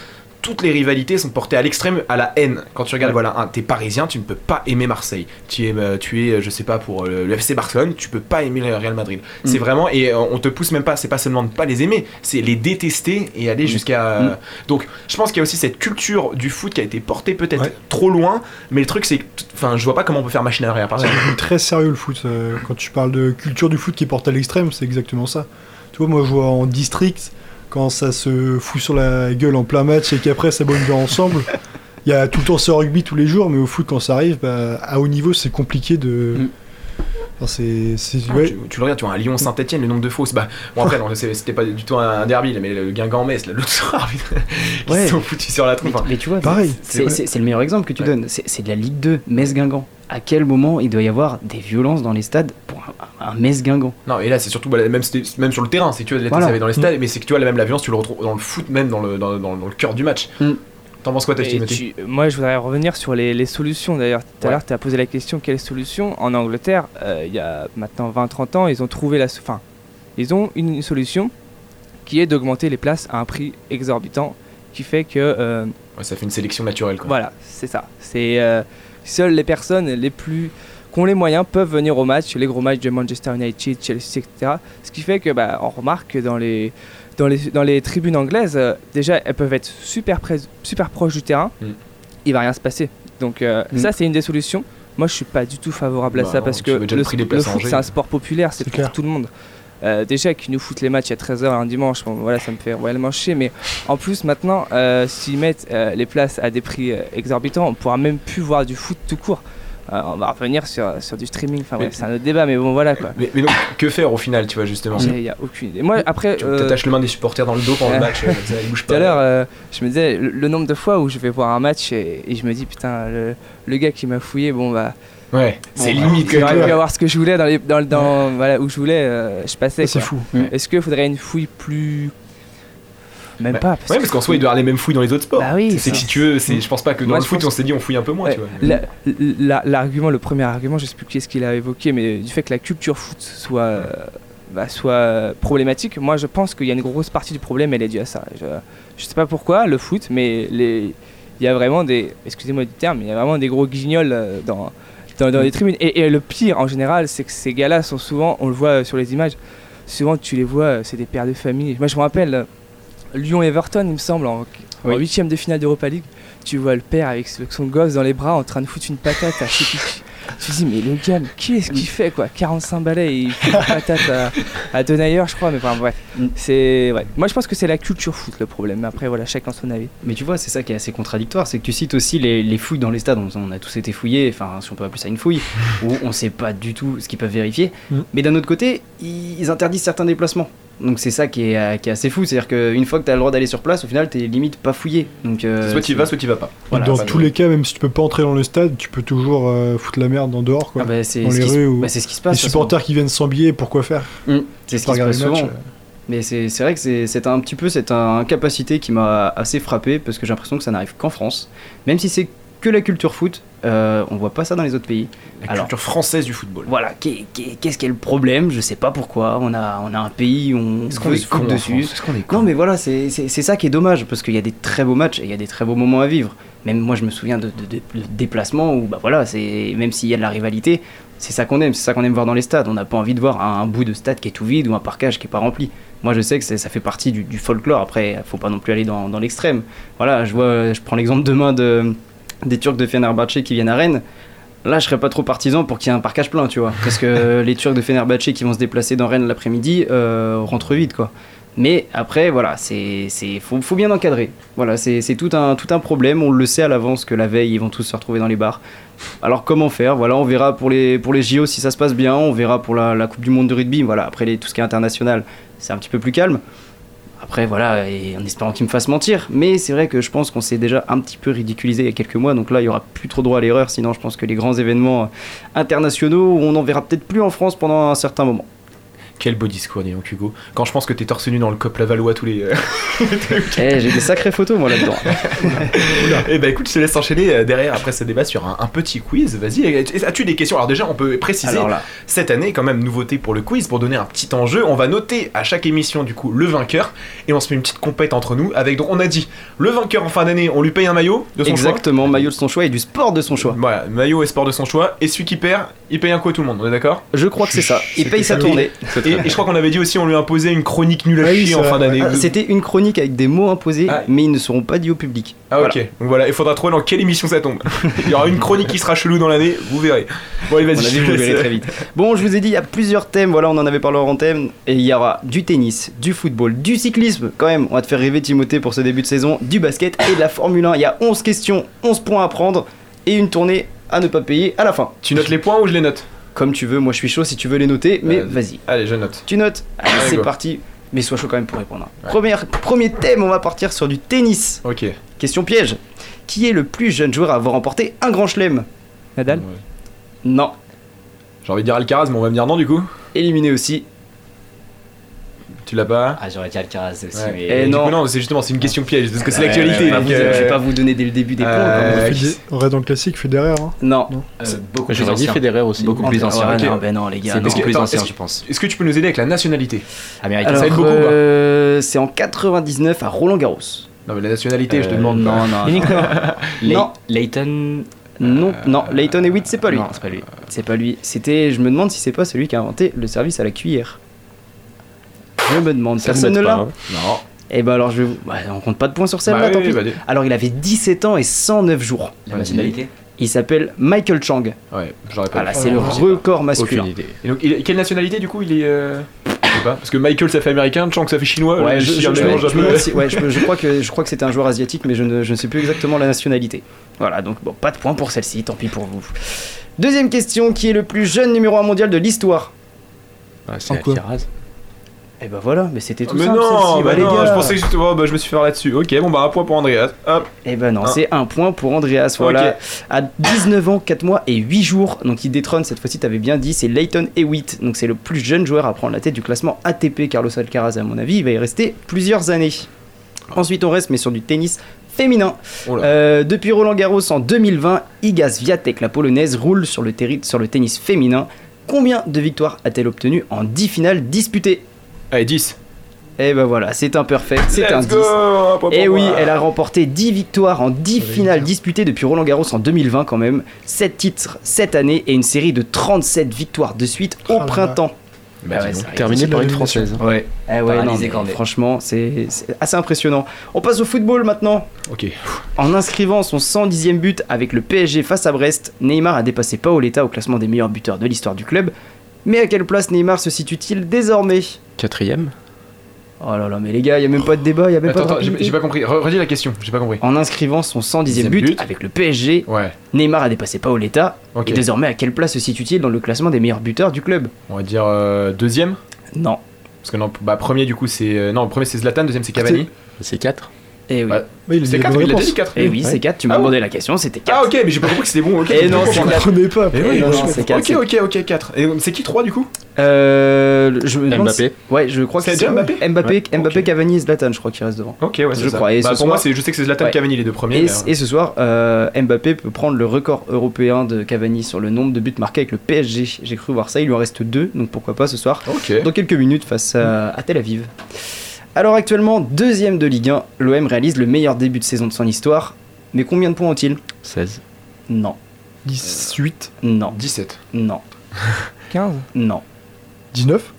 I: toutes les rivalités sont portées à l'extrême, à la haine. Quand tu regardes, voilà, un- t'es parisien, tu ne peux pas aimer Marseille. Tu es, euh, tu es, euh, je sais pas, pour euh, le FC Barcelone, tu peux pas aimer le Real Madrid. C'est
J: Mm.
I: vraiment, et on te pousse même pas, c'est pas seulement de pas les aimer, c'est les détester et aller jusqu'à.
J: Mm.
I: Donc, je pense qu'il y a aussi cette culture du foot qui a été portée peut-être
L: Ouais.
I: trop loin, mais le truc, c'est que, enfin, je vois pas comment on peut faire machine arrière par
L: C'est très sérieux le foot. Quand tu parles de culture du foot qui est portée à l'extrême, c'est exactement ça. Tu vois, moi je vois en district, quand ça se fout sur la gueule en plein match et qu'après ça bonne bien ensemble. Il y a tout le temps ce rugby tous les jours, mais au foot quand ça arrive, bah, à haut niveau c'est compliqué de.
J: Mm.
L: Enfin, c'est. c'est-
I: Ah,
L: ouais.
I: tu, tu le regardes, tu vois un Lyon Saint-Etienne, le nombre de fausses. Bah, bon, après, non, c'était pas du tout un derby, là, mais le Guingamp-Metz, là, l'autre soir, ils
J: Ouais.
I: se sont foutus sur la trompe.
J: Mais, mais tu vois,
L: Pareil.
J: c'est le meilleur exemple que tu donnes. C'est de la Ligue 2, Metz-Guingamp. À quel moment il doit y avoir des violences dans les stades pour un, un Metz-Guingamp?
I: Non, et là, c'est surtout bah, même, sur le terrain, c'est que tu vois, là,
J: Voilà.
I: ça va dans les stades, mais c'est que tu vois, la même la violence, tu le retrouves dans le foot, même dans le, dans, dans- dans le cœur du match.
J: Mm.
I: T'en penses quoi,
M: tu- Moi, je voudrais revenir sur les, les solutions. D'ailleurs, tout à l'heure, tu as posé la question quelle solution En Angleterre, euh, il y a maintenant 20-30 ans, ils ont trouvé la. Enfin, ils ont une, solution qui est d'augmenter les places à un prix exorbitant, qui fait que. euh,
I: Ouais, ça fait une sélection naturelle, quoi.
M: voilà, c'est ça. C'est euh, seules les personnes les plus qui ont les moyens peuvent venir au match, les gros matchs de Manchester United, Chelsea, etc. Ce qui fait que bah, on remarque que dans les dans les dans les tribunes anglaises, euh, déjà elles peuvent être super près- super proches du terrain.
I: Mm.
M: Il va rien se passer. Donc euh,
J: Mm.
M: ça c'est une des solutions. Moi je suis pas du tout favorable à
I: Bah
M: ça
I: non,
M: parce que le, foot c'est un sport populaire, c'est
L: C'est
M: pour
L: clair.
M: tout le monde. euh, déjà qu'ils nous foutent les matchs à 13h un dimanche, bon, voilà, ça me fait réellement chier. Mais en plus, maintenant, euh, s'ils mettent euh, les places à des prix euh, exorbitants, on pourra même plus voir du foot tout court. Euh, on va revenir sur, sur du streaming, enfin c'est un autre débat, mais bon, voilà quoi.
I: Mais, mais donc, que faire au final, tu vois, justement
M: Il n'y a aucune idée. Moi, après.
I: Tu
M: euh,
I: t'attaches le main des supporters dans le dos pendant le
M: euh,
I: match, ça, ils bougent
M: Tout à
I: pas.
M: l'heure, euh, je me disais, le, le nombre de fois où je vais voir un match et, et je me dis, putain, le, le gars qui m'a fouillé, bon bah.
I: Ouais,
M: bon,
I: c'est
M: bah,
I: limite, quand
M: J'aurais pu avoir ce que je voulais dans, les, dans, dans- voilà, où je voulais, je passais.
L: C'est fou.
M: Est-ce qu'il faudrait une fouille plus. Même
I: Bah,
M: pas. Parce
I: ouais, parce qu'en soi, il doit avoir les mêmes fouilles dans les autres sports.
M: Bah oui,
I: c'est que
M: ça-
I: si tu veux, c'est, je pense pas que dans
M: Moi,
I: le foot,
M: pense-
I: on s'est dit on fouille un peu moins,
M: Ouais, la- L'argument, le premier argument, je sais plus qui est-ce qu'il a évoqué, mais du fait que la culture foot soit, euh, bah, soit problématique, moi je pense qu'il y a une grosse partie du problème, elle est due à ça. Je, je sais pas pourquoi, le foot, mais les, il y a vraiment des, excusez-moi du terme, il y a vraiment des gros guignols euh, dans, dans, dans les tribunes. Et, et le pire en général, c'est que ces gars-là sont souvent, on le voit sur les images, souvent tu les vois, euh, c'est des pères de famille. Moi je me rappelle euh, Lyon-Everton, il me semble, en
J: Oui.
M: huitième de finale d'Europa League, tu vois le père avec son gosse dans les bras en train de foutre une patate à. Tu te dis, mais le gars, qu'est-ce qu'il fait quoi? 45 balais et il fout une patate à, à Denayer, je crois, mais enfin bref. C'est, ouais. Moi je pense que c'est la culture foot le problème, mais après voilà, chacun son avis.
J: Mais tu vois, c'est ça qui est assez contradictoire, c'est que tu cites aussi les, les fouilles dans les stades. On, on a tous été fouillés, enfin, si on peut appeler ça une fouille, où on sait pas du tout ce qu'ils peuvent vérifier. Mais d'un autre côté, ils interdisent certains déplacements. Donc c'est ça qui est, euh, qui est assez fou, c'est-à-dire qu'une fois que tu as le droit d'aller sur place, au final, t'es limite pas fouillé. Donc, euh,
I: Soit tu vas, soit tu vas pas.
J: Voilà,
L: dans
J: pas de-
L: tous les cas, même si tu peux pas entrer dans le stade, tu peux toujours euh, foutre la merde en dehors, quoi.
J: Ah bah, c'est
L: dans
J: ce
L: les
J: qui se-
L: rues ou
J: bah, c'est ce qui se passe,
L: Les supporters qui viennent sans billet, pourquoi faire
J: Mm, c'est ce qui se
L: regarder
J: passe
L: le match,
J: souvent. Mais c'est c'est vrai que c'est c'est un petit peu cette incapacité qui m'a assez frappé parce que j'ai l'impression que ça n'arrive qu'en France. Même si c'est que la culture foot, euh, on voit pas ça dans les autres pays.
I: La culture française du football.
J: Voilà, qu'est- qu'est- qu'est-ce qui est le problème? Je sais pas pourquoi. On a, on a un pays où on se
I: con en
J: dessus.
I: Est-ce qu'on est
J: Non, mais voilà, c'est ça qui est dommage parce qu'il y a des très beaux matchs et il y a des très beaux moments à vivre. Même moi, je me souviens de, de- de- de déplacements où, bah voilà, c'est même s'il y a de la rivalité, c'est ça qu'on aime, c'est ça qu'on aime voir dans les stades. On n'a pas envie de voir un, un bout de stade qui est tout vide ou un parcage qui est pas rempli. Moi, je sais que ça fait partie du, du folklore. Après, faut pas non plus aller dans, dans l'extrême. Voilà, je vois, je prends l'exemple demain de des Turcs de Fenerbahçe qui viennent à Rennes. Là, je serais pas trop partisan pour qu'il y ait un parcage plein, tu vois. Parce que les Turcs de Fenerbahçe qui vont se déplacer dans Rennes l'après-midi euh, rentrent vite, quoi. Mais après, voilà, c'est, c'est, faut, faut bien encadrer. Voilà, c'est, c'est tout un, tout un problème. On le sait à l'avance que la veille, ils vont tous se retrouver dans les bars. Alors comment faire? Voilà, on verra pour les, pour les JO si ça se passe bien. On verra pour la, la Coupe du Monde de rugby. Voilà, après les, tout ce qui est international, c'est un petit peu plus calme. Après, voilà, en espérant qu'il me fasse mentir. Mais c'est vrai que je pense qu'on s'est déjà un petit peu ridiculisé il y a quelques mois. Donc là, il y aura plus trop droit à l'erreur. Sinon, je pense que les grands événements euh, internationaux, on n'en verra peut-être plus en France pendant un certain moment.
I: Quel beau discours, dis donc, Hugo. Quand je pense que t'es torse nu dans le COP Lavallois tous les. euh,
J: Eh, j'ai des sacrées photos, moi, là-dedans.
I: Eh ben écoute, je te laisse enchaîner euh, derrière après ce débat sur un, un petit quiz. Vas-y, as-tu des questions? Alors déjà, on peut préciser
J: là.
I: cette année quand même nouveauté pour le quiz pour donner un petit enjeu. On va noter à chaque émission du coup le vainqueur et on se met une petite compète entre nous avec donc on a dit le vainqueur en fin d'année, on lui paye un maillot de son
J: Exactement, maillot de son choix et du sport de son choix.
I: choix. Voilà, maillot et sport de son choix et celui qui perd, il paye un coup à tout le monde. On est d'accord?
J: Je crois que c'est ça. Il paye sa tournée.
I: Et, et je crois qu'on avait dit aussi on lui imposait une chronique nulle à chier en fin d'année.
J: Ah, C'était une chronique avec des mots imposés, mais ils ne seront pas dits au public.
I: Ah ok, donc voilà, il faudra trouver dans quelle émission ça tombe. il y aura une chronique qui sera chelou dans l'année, vous verrez. Bon allez vas-y, je
J: vous
I: laisse.
J: verrez très vite. Bon, je vous ai dit, il y a plusieurs thèmes. Voilà, on en avait parlé en thème. Et il y aura du tennis, du football, du cyclisme. Quand même, on va te faire rêver, Timothée, pour ce début de saison. Du basket et de la Formule 1. Il y a 11 questions, 11 points à prendre. Et une tournée à ne pas payer à la fin.
I: Tu notes les points ou je les note?
J: Comme tu veux, moi je suis chaud si tu veux les noter. Mais
I: Euh,
J: vas-y.
I: Allez, je note.
J: Tu notes Allez, c'est
I: go.
J: parti. Mais sois chaud quand même pour répondre. Première, premier thème, on va partir sur du tennis.
I: Ok.
J: Question piège. Qui est le plus jeune joueur à avoir remporté un grand chelem?
M: Nadal
J: Non.
I: J'ai envie de dire Alcaraz, mais on va me dire non du coup?
J: Éliminé aussi.
I: Tu l'as pas
R: Ah, j'aurais dit Alcaraz aussi,
I: Ouais.
R: mais.
I: Et
J: non.
I: coup, non, c'est justement, c'est une question piège, parce que c'est
J: Ouais,
I: l'actualité.
J: ouais, ouais,
I: donc,
J: je vais pas vous-
I: euh,
J: pas vous donner dès le début des points.
I: euh,
L: On, reste dans le classique, Federer. Hein.
J: Non.
R: Euh, beaucoup plus
K: dit
R: ancien.
K: Federer aussi.
R: Beaucoup plus
J: Ah,
R: ancien.
J: non, ben non, les gars.
R: C'est
J: non.
R: beaucoup plus ancien, je pense.
I: Est-ce que tu peux nous aider avec la nationalité
R: Américain.
I: Alors, ça
J: Alors,
I: beaucoup,
J: euh, c'est en 99 à Roland Garros.
I: Non, mais la nationalité, je te
J: Euh,
I: demande.
J: Non, non.
M: Uniquement.
R: Ley-
J: Non.
R: Leighton.
J: Non, non, Leighton et Witt, c'est pas lui.
R: Non, c'est pas lui.
J: C'est pas lui. C'était, je me demande si c'est pas celui qui a inventé le service à la cuillère. Je me demande, personne ne l'a
K: hein.
I: Non.
J: Eh ben alors je vais vous... bah, on compte pas de points sur celle-là,
I: Bah
J: tant
I: oui,
J: pis.
I: bah.
J: Alors il avait 17 ans et 109 jours.
R: La nationalité
J: Il s'appelle Michael Chang.
I: Ouais, j'aurais pas
J: Voilà,
I: le-
J: c'est le record masculin.
K: Aucune idée.
I: Et donc, il quelle nationalité du coup Il est. euh, Je sais pas. Parce que Michael ça fait américain, Chang ça fait chinois.
J: Ouais,
I: le
J: je, je- je-
I: mélange
J: je
I: un
J: me
I: peu.
J: demande si- ouais, je, je crois que je crois que c'était un joueur asiatique, mais je ne, je ne sais plus exactement la nationalité. Voilà, donc bon, pas de point pour celle-ci, tant pis pour vous. Deuxième question, qui est le plus jeune numéro 1 mondial de l'histoire?
K: Ah, c'est
L: En quoi?
K: Alcaraz.
J: Et bah voilà, mais c'était tout
I: Mais
J: simple,
I: non, bah
J: bah, les
I: non,
J: gars.
I: je pensais que oh, bah, je me suis fait là-dessus. Ok, bon bah un point pour Andreas. Hop.
J: Et ben non, c'est un point pour Andreas. Voilà. À 19 ans, 4 mois et 8 jours, donc il détrône, cette fois-ci, t'avais bien dit, c'est Leighton Hewitt. Donc c'est le plus jeune joueur à prendre la tête du classement ATP. Carlos Alcaraz, à mon avis, il va y rester plusieurs années. Ensuite, on reste, mais sur du tennis féminin.
I: Oh.
J: Euh, depuis Roland Garros en 2020, Iga Swiatek, la polonaise, roule sur le, sur le tennis féminin. Combien de victoires a-t-elle obtenu en 10 finales disputées?
I: Allez, 10.
J: Et ben voilà, c'est un perfect, c'est un
I: go,
J: 10.
I: un point pour
J: Et oui, elle a remporté 10 victoires en 10 finales disputées depuis Roland Garros en 2020 quand même, 7 titres cette année et une série de 37 victoires de suite au
L: Ah
J: printemps.
I: Bah,
J: Ah ouais.
K: Terminé par une française.
J: Ouais, eh ouais
R: Paradis
J: non, mais
R: Cornet.
J: franchement, c'est c'est assez impressionnant. On passe au football maintenant.
I: Ok.
J: En inscrivant son 110e but avec le PSG face à Brest, Neymar a dépassé Paoletta au classement des meilleurs buteurs de l'histoire du club. Mais à quelle place Neymar se situe-t-il désormais
K: Quatrième.
J: Oh là là, mais les gars, il y a même pas de débat, il a même
I: Attends,
J: pas de
I: attends, j'ai pas compris. Re- Redis la question, j'ai pas compris.
J: En inscrivant son 110e but,
I: but.
J: avec le PSG,
I: Ouais,
J: Neymar a dépassé Paoletta.
I: ok.
J: Et désormais, à quelle place se situe-t-il dans le classement des meilleurs buteurs du club?
I: On va dire euh, deuxième?
J: Non.
I: Parce que non, bah premier du coup c'est. euh, non, premier c'est Zlatan, deuxième c'est Cavani.
K: C'est 4.
J: Eh oui.
L: A
I: C'est
L: des
I: 4,
L: bonnes
I: il a dit 4.
J: Eh oui, c'est 4, tu m'as
I: Ah
J: demandé la question, c'était 4.
I: Ah ok, mais j'ai pas compris que c'était bon. ok.
J: Et non,
L: Je
J: c'est
L: ne
J: 4.
L: connais pas.
I: Eh
L: après.
J: non,
I: non,
J: non,
I: je-
J: c'est quatre,
I: Ok,
J: c'est-
I: ok, ok, 4. Et c'est qui 3 du coup?
J: Euh, je
K: Mbappé.
J: Ouais, je crois que
I: C'est déjà Mbappé
J: Mbappé,
I: Ouais,
J: Mbappé
I: ok.
J: Cavani et Zlatan, je crois qu'il reste devant.
I: Ok, ouais,
J: Je
I: c'est ça.
J: crois, et
I: Bah,
J: ce
I: pour moi,
J: soir-
I: c'est, je sais que c'est Zlatan
J: Ouais.
I: Cavani les deux premiers.
J: Et,
I: mais, euh,
J: et ce soir, euh, Mbappé peut prendre le record européen de Cavani sur le nombre de buts marqués avec le PSG. J'ai cru voir ça, il lui en reste deux, donc pourquoi pas ce soir.
I: Ok.
J: Dans quelques minutes face à Tel Aviv. Alors actuellement, deuxième de Ligue 1, l'OM réalise le meilleur début de saison de son histoire. Mais combien de points ont-ils?
K: 16.
J: Non,
L: 18,
J: non,
I: 17.
J: non,
M: 15
J: non.
L: 19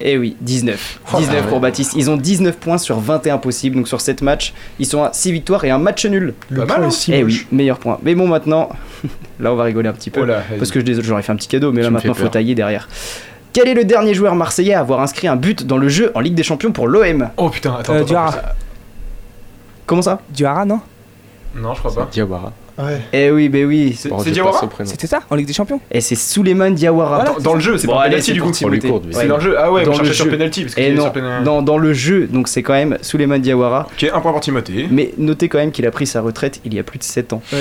J: Eh oui, 19.
I: Oh,
J: 19
I: ah
J: pour
I: ouais.
J: Baptiste. Ils ont 19 points sur 21 possibles. Donc sur 7 matchs, ils sont à 6 victoires et un match nul.
L: Le
I: mal, hein.
L: est si
J: eh oui, meilleur point. Mais bon, maintenant, là on va rigoler un petit peu.
I: Oh là,
J: parce que je désolé, j'aurais fait un petit cadeau, mais
K: Tu
J: là maintenant faut tailler derrière. Quel est le dernier joueur marseillais à avoir inscrit un but dans le jeu en Ligue des Champions pour l'OM
I: Oh putain, attends,
M: Euh,
I: attends.
M: Diarra.
J: Comment ça?
M: Diarra, non?
I: Non, je crois pas.
K: Diawara.
L: Ouais.
J: Eh oui, ben oui.
I: C'est,
K: Bon,
I: Diawara.
M: C'était ça En Ligue des Champions
J: Et c'est Souleymane Diawara.
I: dans, dans le jeu, c'est
J: Bon,
I: pas penalty
J: c'est
I: du
J: pour
I: coup. C'est dans le jeu. Ah ouais,
J: Dans
I: on
J: le
I: cherchait sur
J: jeu.
I: penalty parce
J: Et
I: est
J: non,
I: sur penalty.
J: dans, dans le jeu, donc c'est quand même Souleymane Diawara.
I: Ok, un point pour Timothée.
J: Mais notez quand même qu'il a pris sa retraite il y a plus de 7 ans.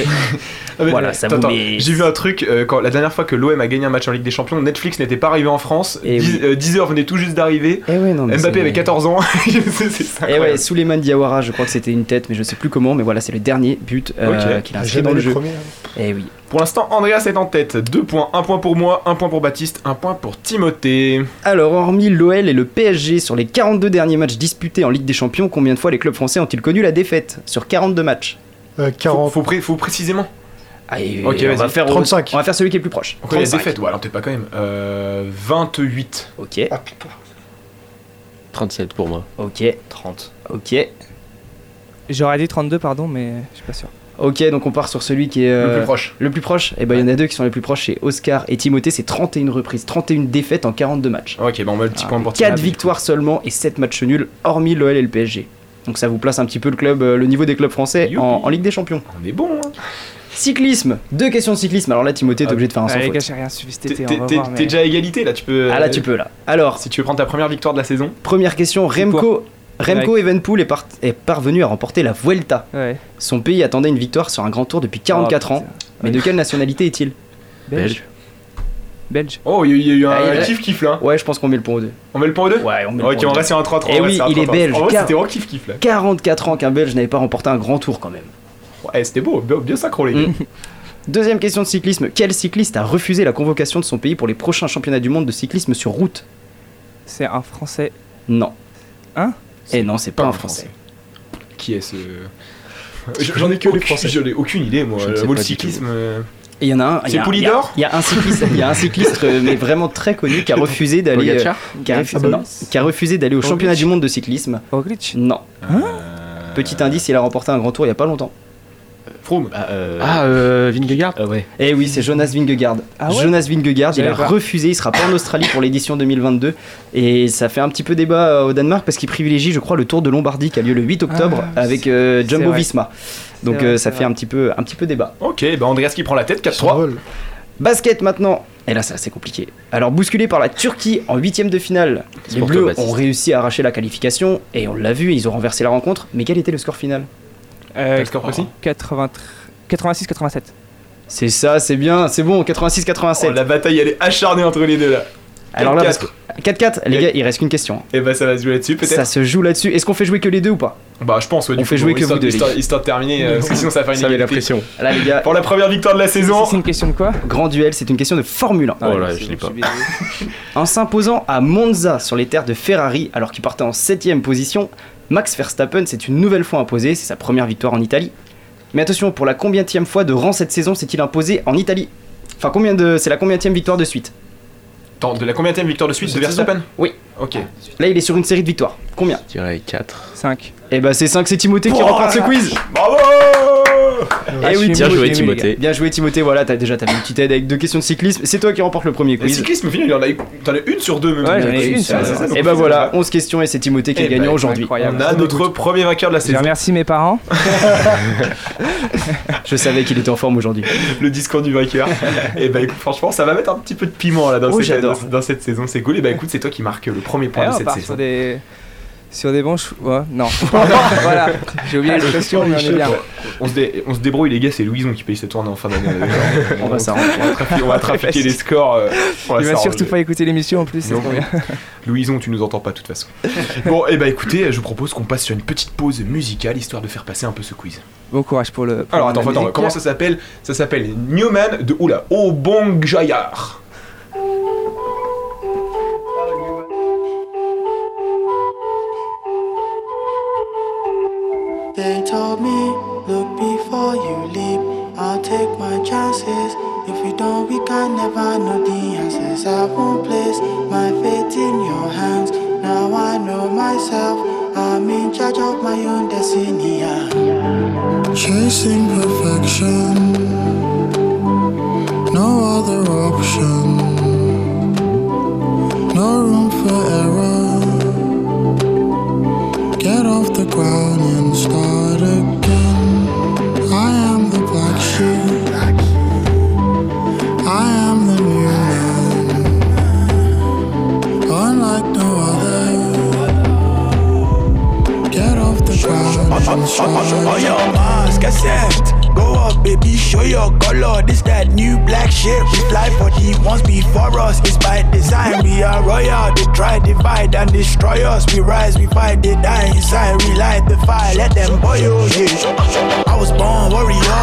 I: Ah, mais-
J: Voilà, ça
I: attends,
J: met-
I: J'ai vu un truc, euh, quand, la dernière fois que l'OM a gagné un match en Ligue des Champions, Netflix n'était pas arrivé en France.
J: Eh
I: 10,
J: oui.
I: euh, 10 heures venait tout juste d'arriver.
J: Eh
I: Mbappé avait 14 ans.
J: Et ouais, Souleymane Diawara, je crois que c'était une tête, mais je sais plus comment, mais voilà, c'est le dernier but euh, qu'il a
L: Ah,
J: inscrit
L: jamais
J: dans le
L: les
J: jeu.
L: premiers, hein.
J: Eh oui.
I: Pour l'instant, Andreas est en tête. 2 points. 1 point pour moi, 1 point pour Baptiste, 1 point pour Timothée.
J: Alors, hormis l'OL et le PSG, sur les 42 derniers matchs disputés en Ligue des Champions, combien de fois les clubs français ont-ils connu la défaite Sur 42 matchs?
L: Euh,
I: Faut,
L: 40.
I: faut, pré- faut précisément.
J: Allez,
I: Ok,
J: on va
I: vas-y.
J: faire
L: 35.
J: On va faire celui qui est le plus proche.
I: Donc, il y a
J: 35.
I: défaite? Ouais, alors t'es pas quand même. Euh, 28.
J: Ok,
L: Ah putain.
K: 37 pour moi.
J: ok, 30. Ok.
M: J'aurais dit 32, pardon, mais je suis pas sûr.
J: Ok, donc on part sur celui qui est
I: Le
J: euh,
I: plus proche.
J: le plus proche. Et ben il y en a deux qui sont les plus proches, c'est Oscar et Timothée, c'est 31 reprises, 31 défaites en 42 matchs.
I: Ok, bon, on met le petit point pour
J: 4
I: Timothée.
J: victoires seulement et 7 matchs nuls, hormis l'OL et le PSG. Donc ça vous place un petit peu le club, euh, le niveau des clubs français en, en Ligue des Champions.
I: On est bon, hein.
J: Cyclisme, deux questions de cyclisme. Alors là, Timothée, t'es
I: Ah,
J: obligé de faire un sans
M: Allez, les
J: faute.
M: gars, j'ai rien suivi cet
I: T'es,
M: été, mais-
I: déjà à égalité là, tu peux.
J: Ah là,
I: euh,
J: tu peux là. Alors,
I: Si tu veux prendre ta première victoire de la saison.
J: première question, Remco, Remco Evenepoel est, par- est parvenu à remporter la Vuelta.
M: Ouais.
J: Son pays attendait une victoire sur un grand tour depuis 44
M: Oh,
J: ans. Mais de quelle nationalité est-il?
M: Belge. Belge.
I: Oh, il y, a- il y a eu un
J: Ah, a-
I: kiff-kiff là.
J: Ouais, je pense qu'on met le point aux deux.
I: On met le point aux deux?
J: Ouais, on met le
I: Ok,
J: point aux
I: on
J: deux.
I: reste sur un 3-3.
J: Eh
I: on reste
J: oui, il est
I: 3-3.
J: belge,
I: En vrai,
J: car-
I: c'était vraiment kiff-kiff là.
J: 44 ans qu'un Belge n'avait pas remporté un grand tour quand même.
I: Ouais, c'était beau, bien, bien synchro les gars.
J: Mm. Deuxième question de cyclisme. Quel cycliste a refusé la convocation de son pays pour les prochains championnats du monde de cyclisme sur route?
M: C'est un Français.
J: Non.
M: Hein?
J: Et non, c'est pas, un Français.
I: Qui est ce. J'en ai que les Français. J'en ai aucune idée moi.
K: Je ne
I: Le cyclisme. euh,
J: Et Il y en a un. il y
I: C'est
J: a-
I: Poulidor
J: Il y, a- il y a un cycliste, il y a un cycliste euh, mais vraiment très connu qui a refusé d'aller. euh, qui, a refusé,
L: Ah
J: non, qui a refusé d'aller au
M: Roglic.
J: championnat du monde de cyclisme.
M: Roglic.
J: Non.
I: euh,
J: Petit indice, il a remporté un grand tour il y a pas longtemps.
I: Froome.
K: Ah, euh, Vingegaard
J: ouais. Eh oui, c'est Jonas Vingegaard.
M: Ah ouais
J: Jonas Vingegaard, il a
M: pas.
J: refusé, il sera pas en Australie pour l'édition 2022 et ça fait un petit peu débat euh, au Danemark parce qu'il privilégie, je crois, le Tour de Lombardie qui a lieu le 8 octobre
M: Ah,
J: avec euh,
M: c'est
J: Jumbo. Visma. Donc
M: C'est vrai,
J: euh, ça
M: c'est
J: fait un petit peu un petit peu débat.
I: Ok, bah Andreas qui prend la tête, 4-3.
J: Basket maintenant. Et là, c'est assez compliqué. Alors, bousculé par la Turquie en huitième de finale,
K: C'est
J: les Bleus ont réussi à arracher la qualification et on l'a vu, ils ont renversé la rencontre. Mais quel était le score final?
M: Euh,
I: le score précis
M: 86-87.
J: C'est ça, c'est bien, c'est bon, 86-87.
I: Oh, la bataille, elle est acharnée entre les deux là.
J: Alors là, parce
I: 4-4.
J: que 4-4, les gars, il reste qu'une question.
I: Et bah ça va se jouer là-dessus peut-être
J: Ça se joue là-dessus. Est-ce qu'on fait jouer que les deux ou pas?
I: Bah je pense, ouais, du
J: On fait
I: coup,
J: jouer que
I: histoire-
J: vous deux,
I: Histoire, de terminer, euh, parce que sinon ça va faire une
K: Ça met la
I: égalité.
K: pression.
J: Là, les gars,
I: Pour la première victoire de la saison.
M: C'est une question de quoi?
J: Grand duel, c'est une question de Formule 1.
K: Oh là, je l'ai pas.
J: En s'imposant à Monza sur les terres de Ferrari, alors qu'il partait en 7ème position, Max Verstappen s'est une nouvelle fois imposé, c'est sa première victoire en Italie. Mais attention, pour la combienième fois de rang cette saison s'est-il imposé en Italie? Enfin, combien de, c'est la combienième victoire de suite?
I: Attends, de la combienième victoire de suite de Verstappen?
J: Oui.
I: Ok.
J: Là, il est sur une série de victoires. Combien?
K: Je dirais 4.
M: 5.
J: Eh bah, c'est 5, c'est Timothée qui remporte ce quiz
I: Bravo
J: Eh oui,
K: Bien joué,
J: Timothée. Bien joué, Timothée. Voilà, t'as déjà t'avais une petite aide avec deux questions de cyclisme. C'est toi qui remporte le premier
I: Le
J: quiz.
I: cyclisme, au final, il en a eu- t'en as une sur deux même.
M: Ouais, j'en ai une sur deux.
J: Et bah
I: c'est
J: voilà,
I: ça.
J: 11 questions et c'est Timothée qui
I: Eh
J: est gagnant
I: bah,
J: aujourd'hui.
M: incroyable.
I: On a notre premier vainqueur de la
M: Je
I: saison.
M: remercie mes parents.
J: Je savais qu'il était en forme aujourd'hui.
I: le discours du vainqueur. et bah écoute, franchement, ça va mettre un petit peu de piment là dans,
J: Oh,
I: cette,
J: j'adore.
I: dans, dans cette saison. C'est cool. Et bah écoute, c'est toi qui marque le premier point
M: Et
I: de cette saison.
M: des sur des chou- ouais, non. voilà. J'ai oublié l'expression mais on est bien.
I: On se, dé- on se débrouille les gars, c'est Louison qui paye cette tournée en fin d'année.
J: On va s'arranger.
I: On va trafiquer, on va trafiquer les scores. euh, on va
M: Il va surtout pas écouter l'émission en plus, c'est
I: Non.
M: trop bien.
I: Louison, tu nous entends pas de toute façon. Bon, et bah écoutez, je vous propose qu'on passe sur une petite pause musicale histoire de faire passer un peu ce quiz.
M: Bon courage pour le. pour
I: Alors attends, attends,
M: musique.
I: comment ça s'appelle? Ça s'appelle Newman de Oula, Obong Jayar.
S: They told me, look before you leap. I'll take my chances. If we don't, we can never know the answers. I won't place my faith in your hands. Now I know myself. I'm in charge of my own destiny. Chasing perfection. No other option. No room for error. Get off the ground and start again. I am the black sheep. I am the new man. Unlike no other. Get off the ground and start
T: On up, baby, show your color. This that new black ship. We fly for the ones before us. It's by design. We are royal. They try divide and destroy us. We rise, we fight, they die inside. We light the fire, let them boil. Yeah. I was born warrior.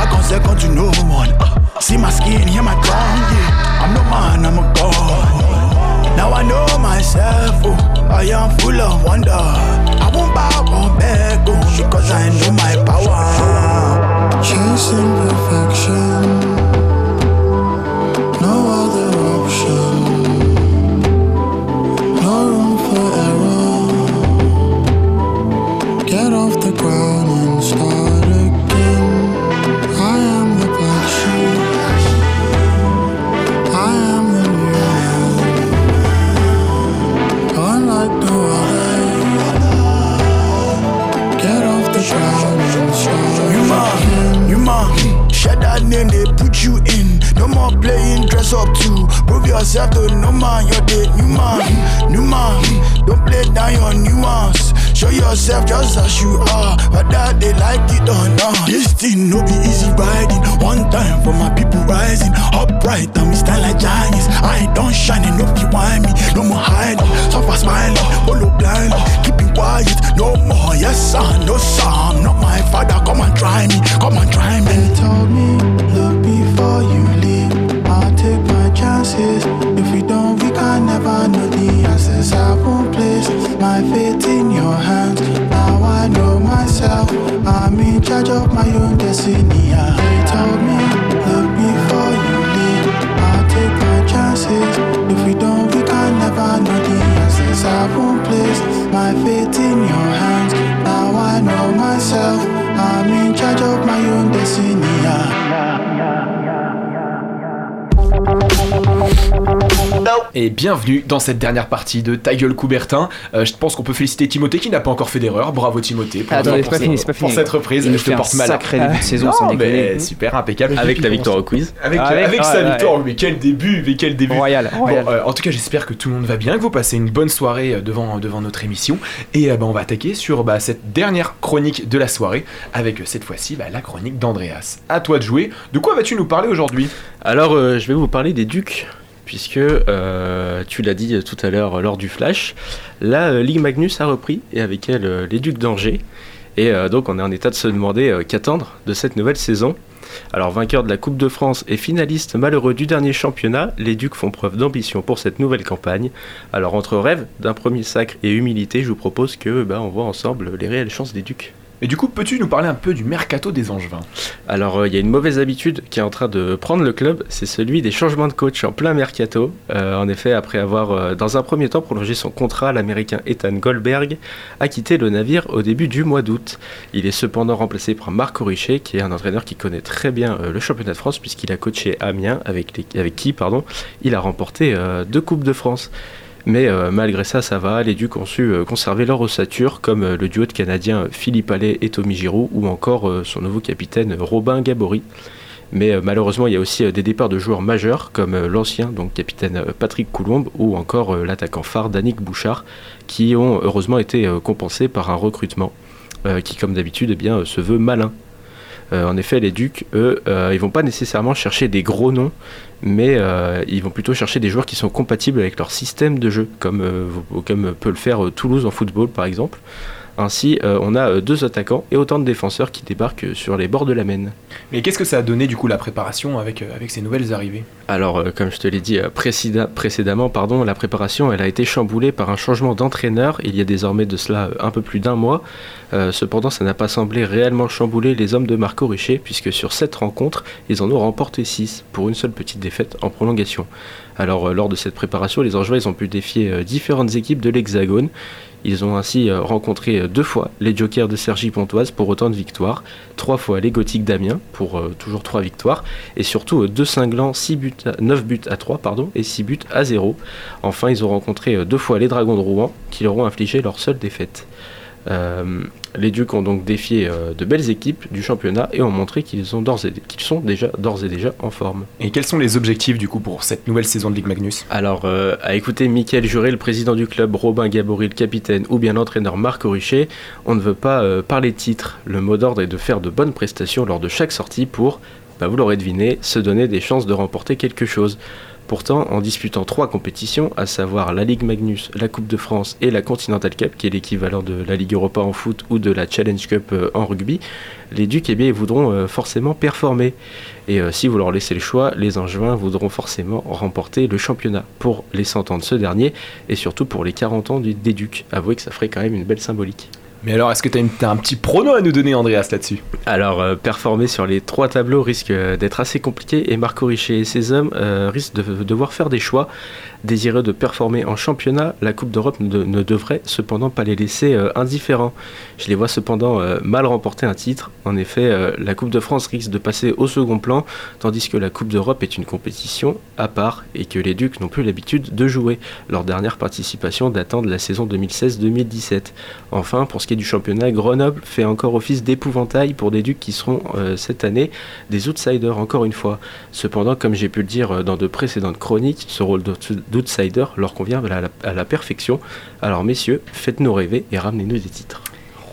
T: I come second to no one. See my skin, hear my drum. Yeah. I'm no man, I'm a god. Now I know myself. Oh, I am full of wonder. I won't bow, won't beg, oh, because I know my power.
S: Chasing perfection.
I: Bienvenue dans cette dernière partie de Ta gueule Coubertin. Euh, je pense qu'on peut féliciter Timothée qui n'a pas encore fait d'erreur. Bravo Timothée pour,
J: fini, c'est pas
I: pour cette reprise.
J: Il
I: je te porte mal.
J: sacré début de saison,
I: Non,
J: sans
I: mais super impeccable.
K: Avec la victoire au quiz.
I: Avec,
J: Avec-
I: avec
J: ouais,
I: sa victoire, mais quel début, mais quel début.
J: Royal,
I: Bon, euh, en tout cas, j'espère que tout le monde va bien, que vous passez une bonne soirée euh, devant, devant notre émission. Et euh, bah, on va attaquer sur bah, cette dernière chronique de la soirée, avec cette fois-ci bah, la chronique d'Andreas. À toi de jouer. De quoi vas-tu nous parler aujourd'hui?
K: Alors, euh, je vais vous parler des Ducs, puisque euh, tu l'as dit tout à l'heure euh, lors du flash, la euh, Ligue Magnus a repris, et avec elle les Ducs d'Angers. Et donc, on est en état de se demander qu'attendre de cette nouvelle saison. Alors, vainqueur de la Coupe de France et finaliste malheureux du dernier championnat, les Ducs font preuve d'ambition pour cette nouvelle campagne. Alors, entre rêve d'un premier sacre et humilité, je vous propose que bah, on voit ensemble les réelles chances des Ducs.
I: Et du coup, peux-tu nous parler un peu du mercato des Angevins?
K: Alors, euh, il y a une mauvaise habitude qui est en train de prendre le club, c'est celui des changements de coach en plein mercato. Euh, en effet, après avoir, euh, dans un premier temps, prolongé son contrat, l'américain Ethan Goldberg a quitté le navire au début du mois d'août. Il est cependant remplacé par Marc Richet, qui est un entraîneur qui connaît très bien le championnat de France, puisqu'il a coaché Amiens, avec, qui pardon, il a remporté deux Coupes de France. Mais euh, malgré ça, ça va. Les Ducs ont su euh, conserver leur ossature, comme euh, le duo de Canadiens Philippe Allais et Tommy Giroud, ou encore son nouveau capitaine Robin Gabory. Mais malheureusement, il y a aussi des départs de joueurs majeurs, comme l'ancien donc capitaine Patrick Coulombe, ou encore l'attaquant phare Danick Bouchard, qui ont heureusement été compensés par un recrutement qui, comme d'habitude, eh bien, se veut malin. Euh, en effet, les Ducs, eux, euh, ils vont pas nécessairement chercher des gros noms, mais euh, ils vont plutôt chercher des joueurs qui sont compatibles avec leur système de jeu, comme, comme peut le faire Toulouse en football par exemple. Ainsi, euh, on a euh, deux attaquants et autant de défenseurs qui débarquent euh, sur les bords de la Maine.
I: Mais qu'est-ce que ça a donné du coup la préparation avec, avec ces nouvelles arrivées?
K: Alors, comme je te l'ai dit précédemment, pardon, la préparation elle a été chamboulée par un changement d'entraîneur il y a désormais de cela un peu plus d'un mois. Cependant, ça n'a pas semblé réellement chambouler les hommes de Marco Richer, puisque sur cette rencontre, ils en ont remporté 6 pour une seule petite défaite en prolongation. Alors, lors de cette préparation, les Angevins ont pu défier différentes équipes de l'Hexagone. Ils ont ainsi euh, rencontré euh, deux fois les Jokers de Sergi Pontoise pour autant de victoires, trois fois les Gothiques d'Amiens pour euh, toujours trois victoires, et surtout deux cinglants, 6 buts 9 buts à 3 pardon, et 6 buts à 0. Enfin, ils ont rencontré deux fois les Dragons de Rouen qui leur ont infligé leur seule défaite. Les Ducs ont donc défié euh, de belles équipes du championnat et ont montré qu'ils ont d'ores et- qu'ils sont déjà d'ores et déjà en forme.
I: Et quels sont les objectifs du coup pour cette nouvelle saison de Ligue Magnus?
K: Alors, euh, à écouter Mickaël Juré, le président du club, Robin Gabory, le capitaine, ou bien l'entraîneur Marc Richet, on ne veut pas euh, parler titre. Le mot d'ordre est de faire de bonnes prestations lors de chaque sortie pour, bah, vous l'aurez deviné, se donner des chances de remporter quelque chose. Pourtant, en disputant trois compétitions, à savoir la Ligue Magnus, la Coupe de France et la Continental Cup, qui est l'équivalent de la Ligue Europa en foot ou de la Challenge Cup euh, en rugby, les Ducs eh voudront euh, forcément performer. Et euh, si vous leur laissez le choix, les Angevins voudront forcément remporter le championnat pour les 100 ans de ce dernier et surtout pour les 40 ans du- des Ducs. Avouez que ça ferait quand même une belle symbolique.
I: Mais alors, est-ce que tu as, un petit prono à nous donner, Andreas, là-dessus
K: Alors, euh, performer sur les trois tableaux risque euh, d'être assez compliqué et Marco Richet et ses hommes euh, risquent de devoir faire des choix. Désireux de performer en championnat, la Coupe d'Europe ne, de- ne devrait cependant pas les laisser euh, indifférents. Je les vois cependant euh, mal remporter un titre. En effet, euh, la Coupe de France risque de passer au second plan, tandis que la Coupe d'Europe est une compétition à part et que les Ducs n'ont plus l'habitude de jouer. Leur dernière participation datant de la saison 2016-2017. Enfin, pour ce qui est du championnat, Grenoble fait encore office d'épouvantail pour des Ducs qui seront cette année des outsiders encore une fois. Cependant, comme j'ai pu le dire dans de précédentes chroniques, ce rôle d'outsider leur convient à la, à la perfection. Alors messieurs, faites-nous rêver et ramenez-nous des titres.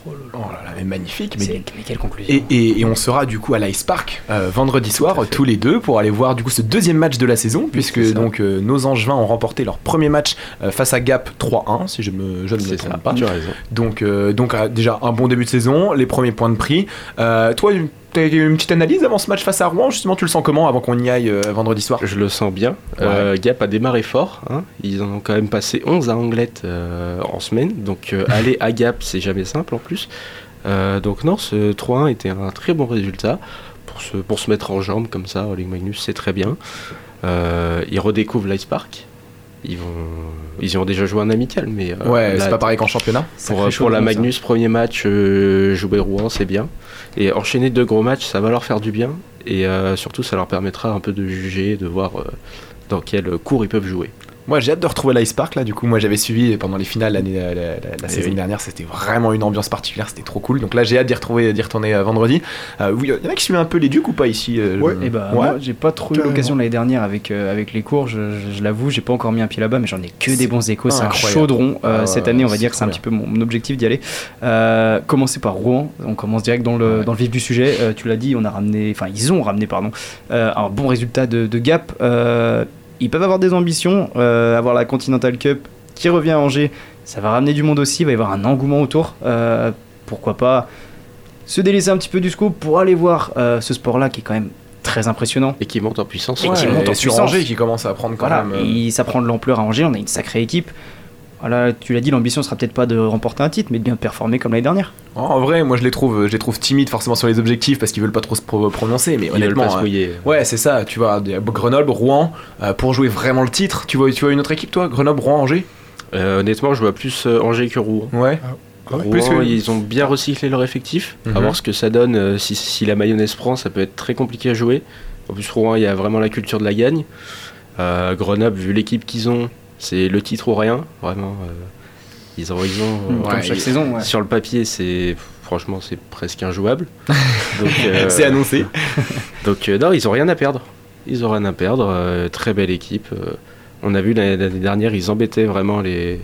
I: Oh là là, mais magnifique. Mais,
J: quelle conclusion.
I: Et, et- et on sera du coup à l'Ice Park euh, vendredi soir tous les deux pour aller voir du coup ce deuxième match de la saison puisque donc euh, nos Angevins ont remporté leur premier match euh, face à Gap 3-1 si je, me, je ne me trompe
K: ça,
I: pas.
K: tu as raison.
I: Donc, euh, donc euh, déjà un bon début de saison, les premiers points de prix. Euh, toi, tu as une petite analyse avant ce match face à Rouen justement Tu le sens comment avant qu'on y aille euh, vendredi soir?
K: Je le sens bien. Euh, Gap a démarré fort. hein. Ils en ont quand même passé 11 à Anglette euh, en semaine. Donc aller à Gap, c'est jamais simple en plus. Donc non, ce 3-1 était un très bon résultat. Pour se, pour se mettre en jambe comme ça, Oleg Magnus, c'est très bien. Il redécouvre l'Ice Park. Ils vont, ils y ont déjà joué un amical, mais euh,
I: Ouais, c'est pas pareil qu'en championnat.
K: Pour, pour la
J: ça.
K: Magnus, premier match, euh, jouer Rouen, c'est bien. Et enchaîner deux gros matchs, ça va leur faire du bien. Et euh, surtout, ça leur permettra un peu de juger, de voir euh, dans quel cours ils peuvent jouer.
I: Moi j'ai hâte de retrouver l'Ice Park là, du coup moi j'avais suivi pendant les finales l'année la, la- la- la
K: Eh
I: saison
K: oui.
I: dernière, c'était vraiment une ambiance particulière, c'était trop cool. Donc là j'ai hâte d'y retrouver d'y retourner euh, vendredi. Euh, oui, il y en a qui suivent un peu les ducs ou pas ici euh,
L: Ouais.
I: je-
J: Et bah,
I: Ouais.
J: moi, j'ai pas trop eu l'occasion l'année dernière avec, euh, avec les cours, je, je- je l'avoue, j'ai pas encore mis un pied là-bas, mais j'en ai que des bons échos, c'est un chaudron. Euh,
I: Ah
J: cette année, on va dire que c'est un petit peu mon, mon objectif d'y aller. Euh, commencer par Rouen, on commence direct dans le, dans le vif du sujet. Euh, tu l'as dit, on a ramené, enfin, ils ont ramené, pardon, euh, un bon résultat de, de Gap. Ils peuvent avoir des ambitions, euh, avoir la Continental Cup qui revient à Angers, ça va ramener du monde aussi, il va y avoir un engouement autour. Euh, pourquoi pas se délaisser un petit peu du scoop pour aller voir euh, ce sport-là qui est quand même très impressionnant.
K: Et qui monte en puissance.
J: Et qui
I: Ouais,
J: monte en
I: sur
J: puissance.
I: Angers qui commence à prendre quand
J: Voilà,
I: même. euh,
J: et ça prend de l'ampleur à Angers, on a une sacrée équipe. Voilà, tu l'as dit, l'ambition sera peut-être pas de remporter un titre, mais de bien performer comme l'année dernière.
I: En en vrai, moi je les trouve, je les trouve timides forcément sur les objectifs parce qu'ils veulent pas trop se pro- prononcer, mais
K: Ils
I: honnêtement,
K: pas se
I: euh, ouais, c'est ça. Tu vois, Grenoble, Rouen, euh, pour jouer vraiment le titre. Tu vois, tu vois une autre équipe, toi, Grenoble, Rouen, Angers?
K: Euh, honnêtement, je vois plus euh, Angers que Rouen.
I: Ouais.
K: Rouen,
I: Plus que-
K: ils ont bien recyclé leur effectif.
I: Mhm.
K: À voir ce que ça donne. si, si la mayonnaise prend, ça peut être très compliqué à jouer. En plus, Rouen, il y a vraiment la culture de la gagne. Euh, Grenoble, vu l'équipe qu'ils ont, c'est le titre ou rien. Vraiment, euh, ils ont. Ils ont
J: Mm, comme chaque
K: ils-
J: saison, ouais.
K: Sur le papier, c'est. Franchement, c'est presque injouable. Euh,
I: C'est annoncé.
K: donc, euh, non, ils ont rien à perdre. Ils ont rien à perdre. euh, très belle équipe. euh, on a vu l'année dernière, ils embêtaient vraiment les,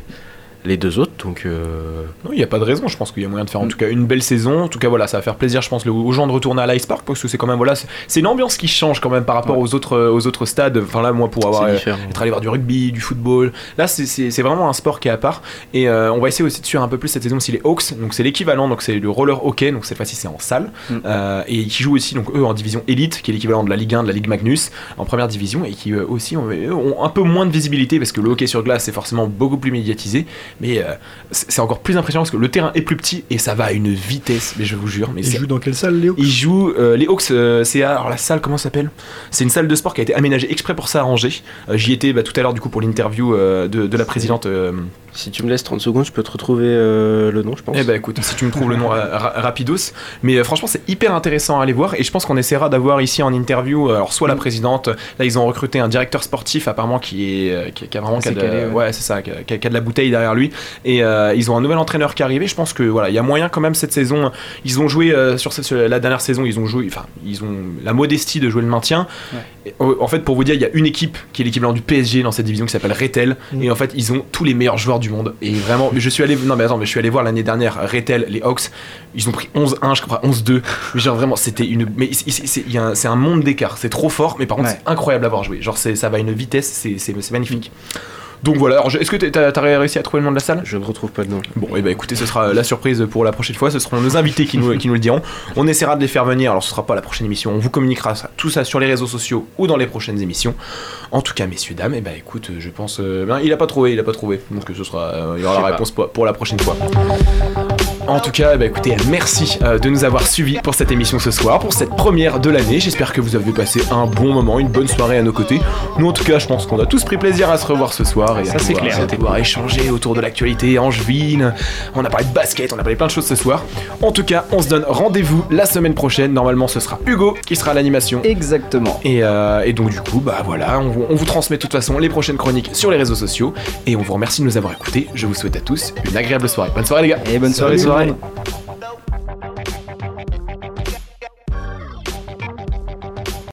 K: les deux autres. Donc, euh,
I: Non, il n'y a pas de raison. Je pense qu'il y a moyen de faire en tout cas une belle saison. En tout cas, voilà, ça va faire plaisir, je pense, aux gens de retourner à l'Ice Park parce que c'est quand même voilà, c'est- une ambiance qui change quand même par rapport aux autres aux autres stades. Enfin là, moi, pour avoir euh, être allé voir du rugby, du football, là, c'est- vraiment un sport qui est à part. Et euh, on va essayer aussi de suivre un peu plus cette saison aussi les Hawks. Donc c'est l'équivalent. Donc c'est le roller hockey. Donc cette fois-ci c'est en salle
J: Mm.
I: Euh, et qui jouent aussi donc eux en division élite, qui est l'équivalent de la Ligue 1, de la Ligue Magnus en première division et qui euh, aussi ont, ont un peu moins de visibilité parce que le hockey sur glace c'est forcément beaucoup plus médiatisé. Mais euh, c'est encore plus impressionnant parce que le terrain est plus petit et ça va à une vitesse, mais je vous jure. Mais
L: Ils
I: c'est-
L: jouent dans quelle salle, Léo?
I: Ils jouent euh, les Hawks, euh, c'est alors la salle comment ça s'appelle? C'est une salle de sport qui a été aménagée exprès pour ça à Angers. Euh, J'y étais bah, tout à l'heure du coup pour l'interview euh, de, de la présidente. Euh,
K: si tu me laisses 30 secondes, je peux te retrouver euh, le nom, je pense.
I: eh ben écoute, si tu me trouves le nom ra- rapidos. Mais euh, franchement, c'est hyper intéressant à aller voir. Et je pense qu'on essaiera d'avoir ici en interview, euh, alors soit la présidente, là ils ont recruté un directeur sportif apparemment qui est euh, qui, qui a vraiment qui a
J: Assez
I: de,
J: calé, ouais.
I: ouais, c'est ça, qui a, qui de la bouteille derrière lui. Et euh, ils ont un nouvel entraîneur qui est arrivé. Je pense que voilà, il y a moyen quand même cette saison. Ils ont joué euh, sur, ce- sur la dernière saison, ils ont joué, enfin ils ont la modestie de jouer le maintien. Et, euh, en fait, pour vous dire, il y a une équipe qui est l'équivalent du PSG dans cette division qui s'appelle Retel. Et en fait, ils ont tous les meilleurs joueurs du monde. Et vraiment, je suis allé, non mais attends, mais je suis allé voir l'année dernière Retel, les Hawks. Ils ont pris 11-1, je crois, 11-2. Mais genre vraiment, c'était une, mais c'est- un- c'est un monde d'écart. C'est trop fort, mais par contre,
J: Ouais.
I: c'est incroyable à voir jouer. Genre, c'est- ça va à une vitesse, c'est c'est- c'est magnifique. Donc voilà, alors, est-ce que t'as as réussi à trouver le nom de la salle?
K: Je ne retrouve pas le nom.
I: Bon, et bah écoutez, ce sera la surprise pour la prochaine fois. Ce seront nos invités qui nous, qui nous le diront. On essaiera de les faire venir. Alors, ce sera pas la prochaine émission. On vous communiquera ça- tout ça sur les réseaux sociaux ou dans les prochaines émissions. En tout cas, messieurs, dames, et bah écoute, je pense. euh, ben, il a pas trouvé, il a pas trouvé. Donc, ce sera. euh, il y aura la réponse pour, pour la prochaine fois. En tout cas, bah écoutez, merci euh, de nous avoir suivis pour cette émission ce soir, pour cette première de l'année. J'espère que vous avez passé un bon moment, une bonne soirée à nos côtés. Nous, en tout cas, je pense qu'on a tous pris plaisir à se revoir ce soir et à
J: Ça, c'est
I: pouvoir-
J: clair.
I: à pouvoir échanger autour de l'actualité angevine. On a parlé de basket, on a parlé plein de choses ce soir. En tout cas, on se donne rendez-vous la semaine prochaine. Normalement, ce sera Hugo qui sera à l'animation.
J: Exactement.
I: Et, euh, et donc, du coup, bah voilà, on vous, on vous transmet de toute façon les prochaines chroniques sur les réseaux sociaux. Et on vous remercie de nous avoir écoutés. Je vous souhaite à tous une agréable soirée. Bonne soirée, les gars.
J: Et bonne soirée,
I: Salut.
J: Joy.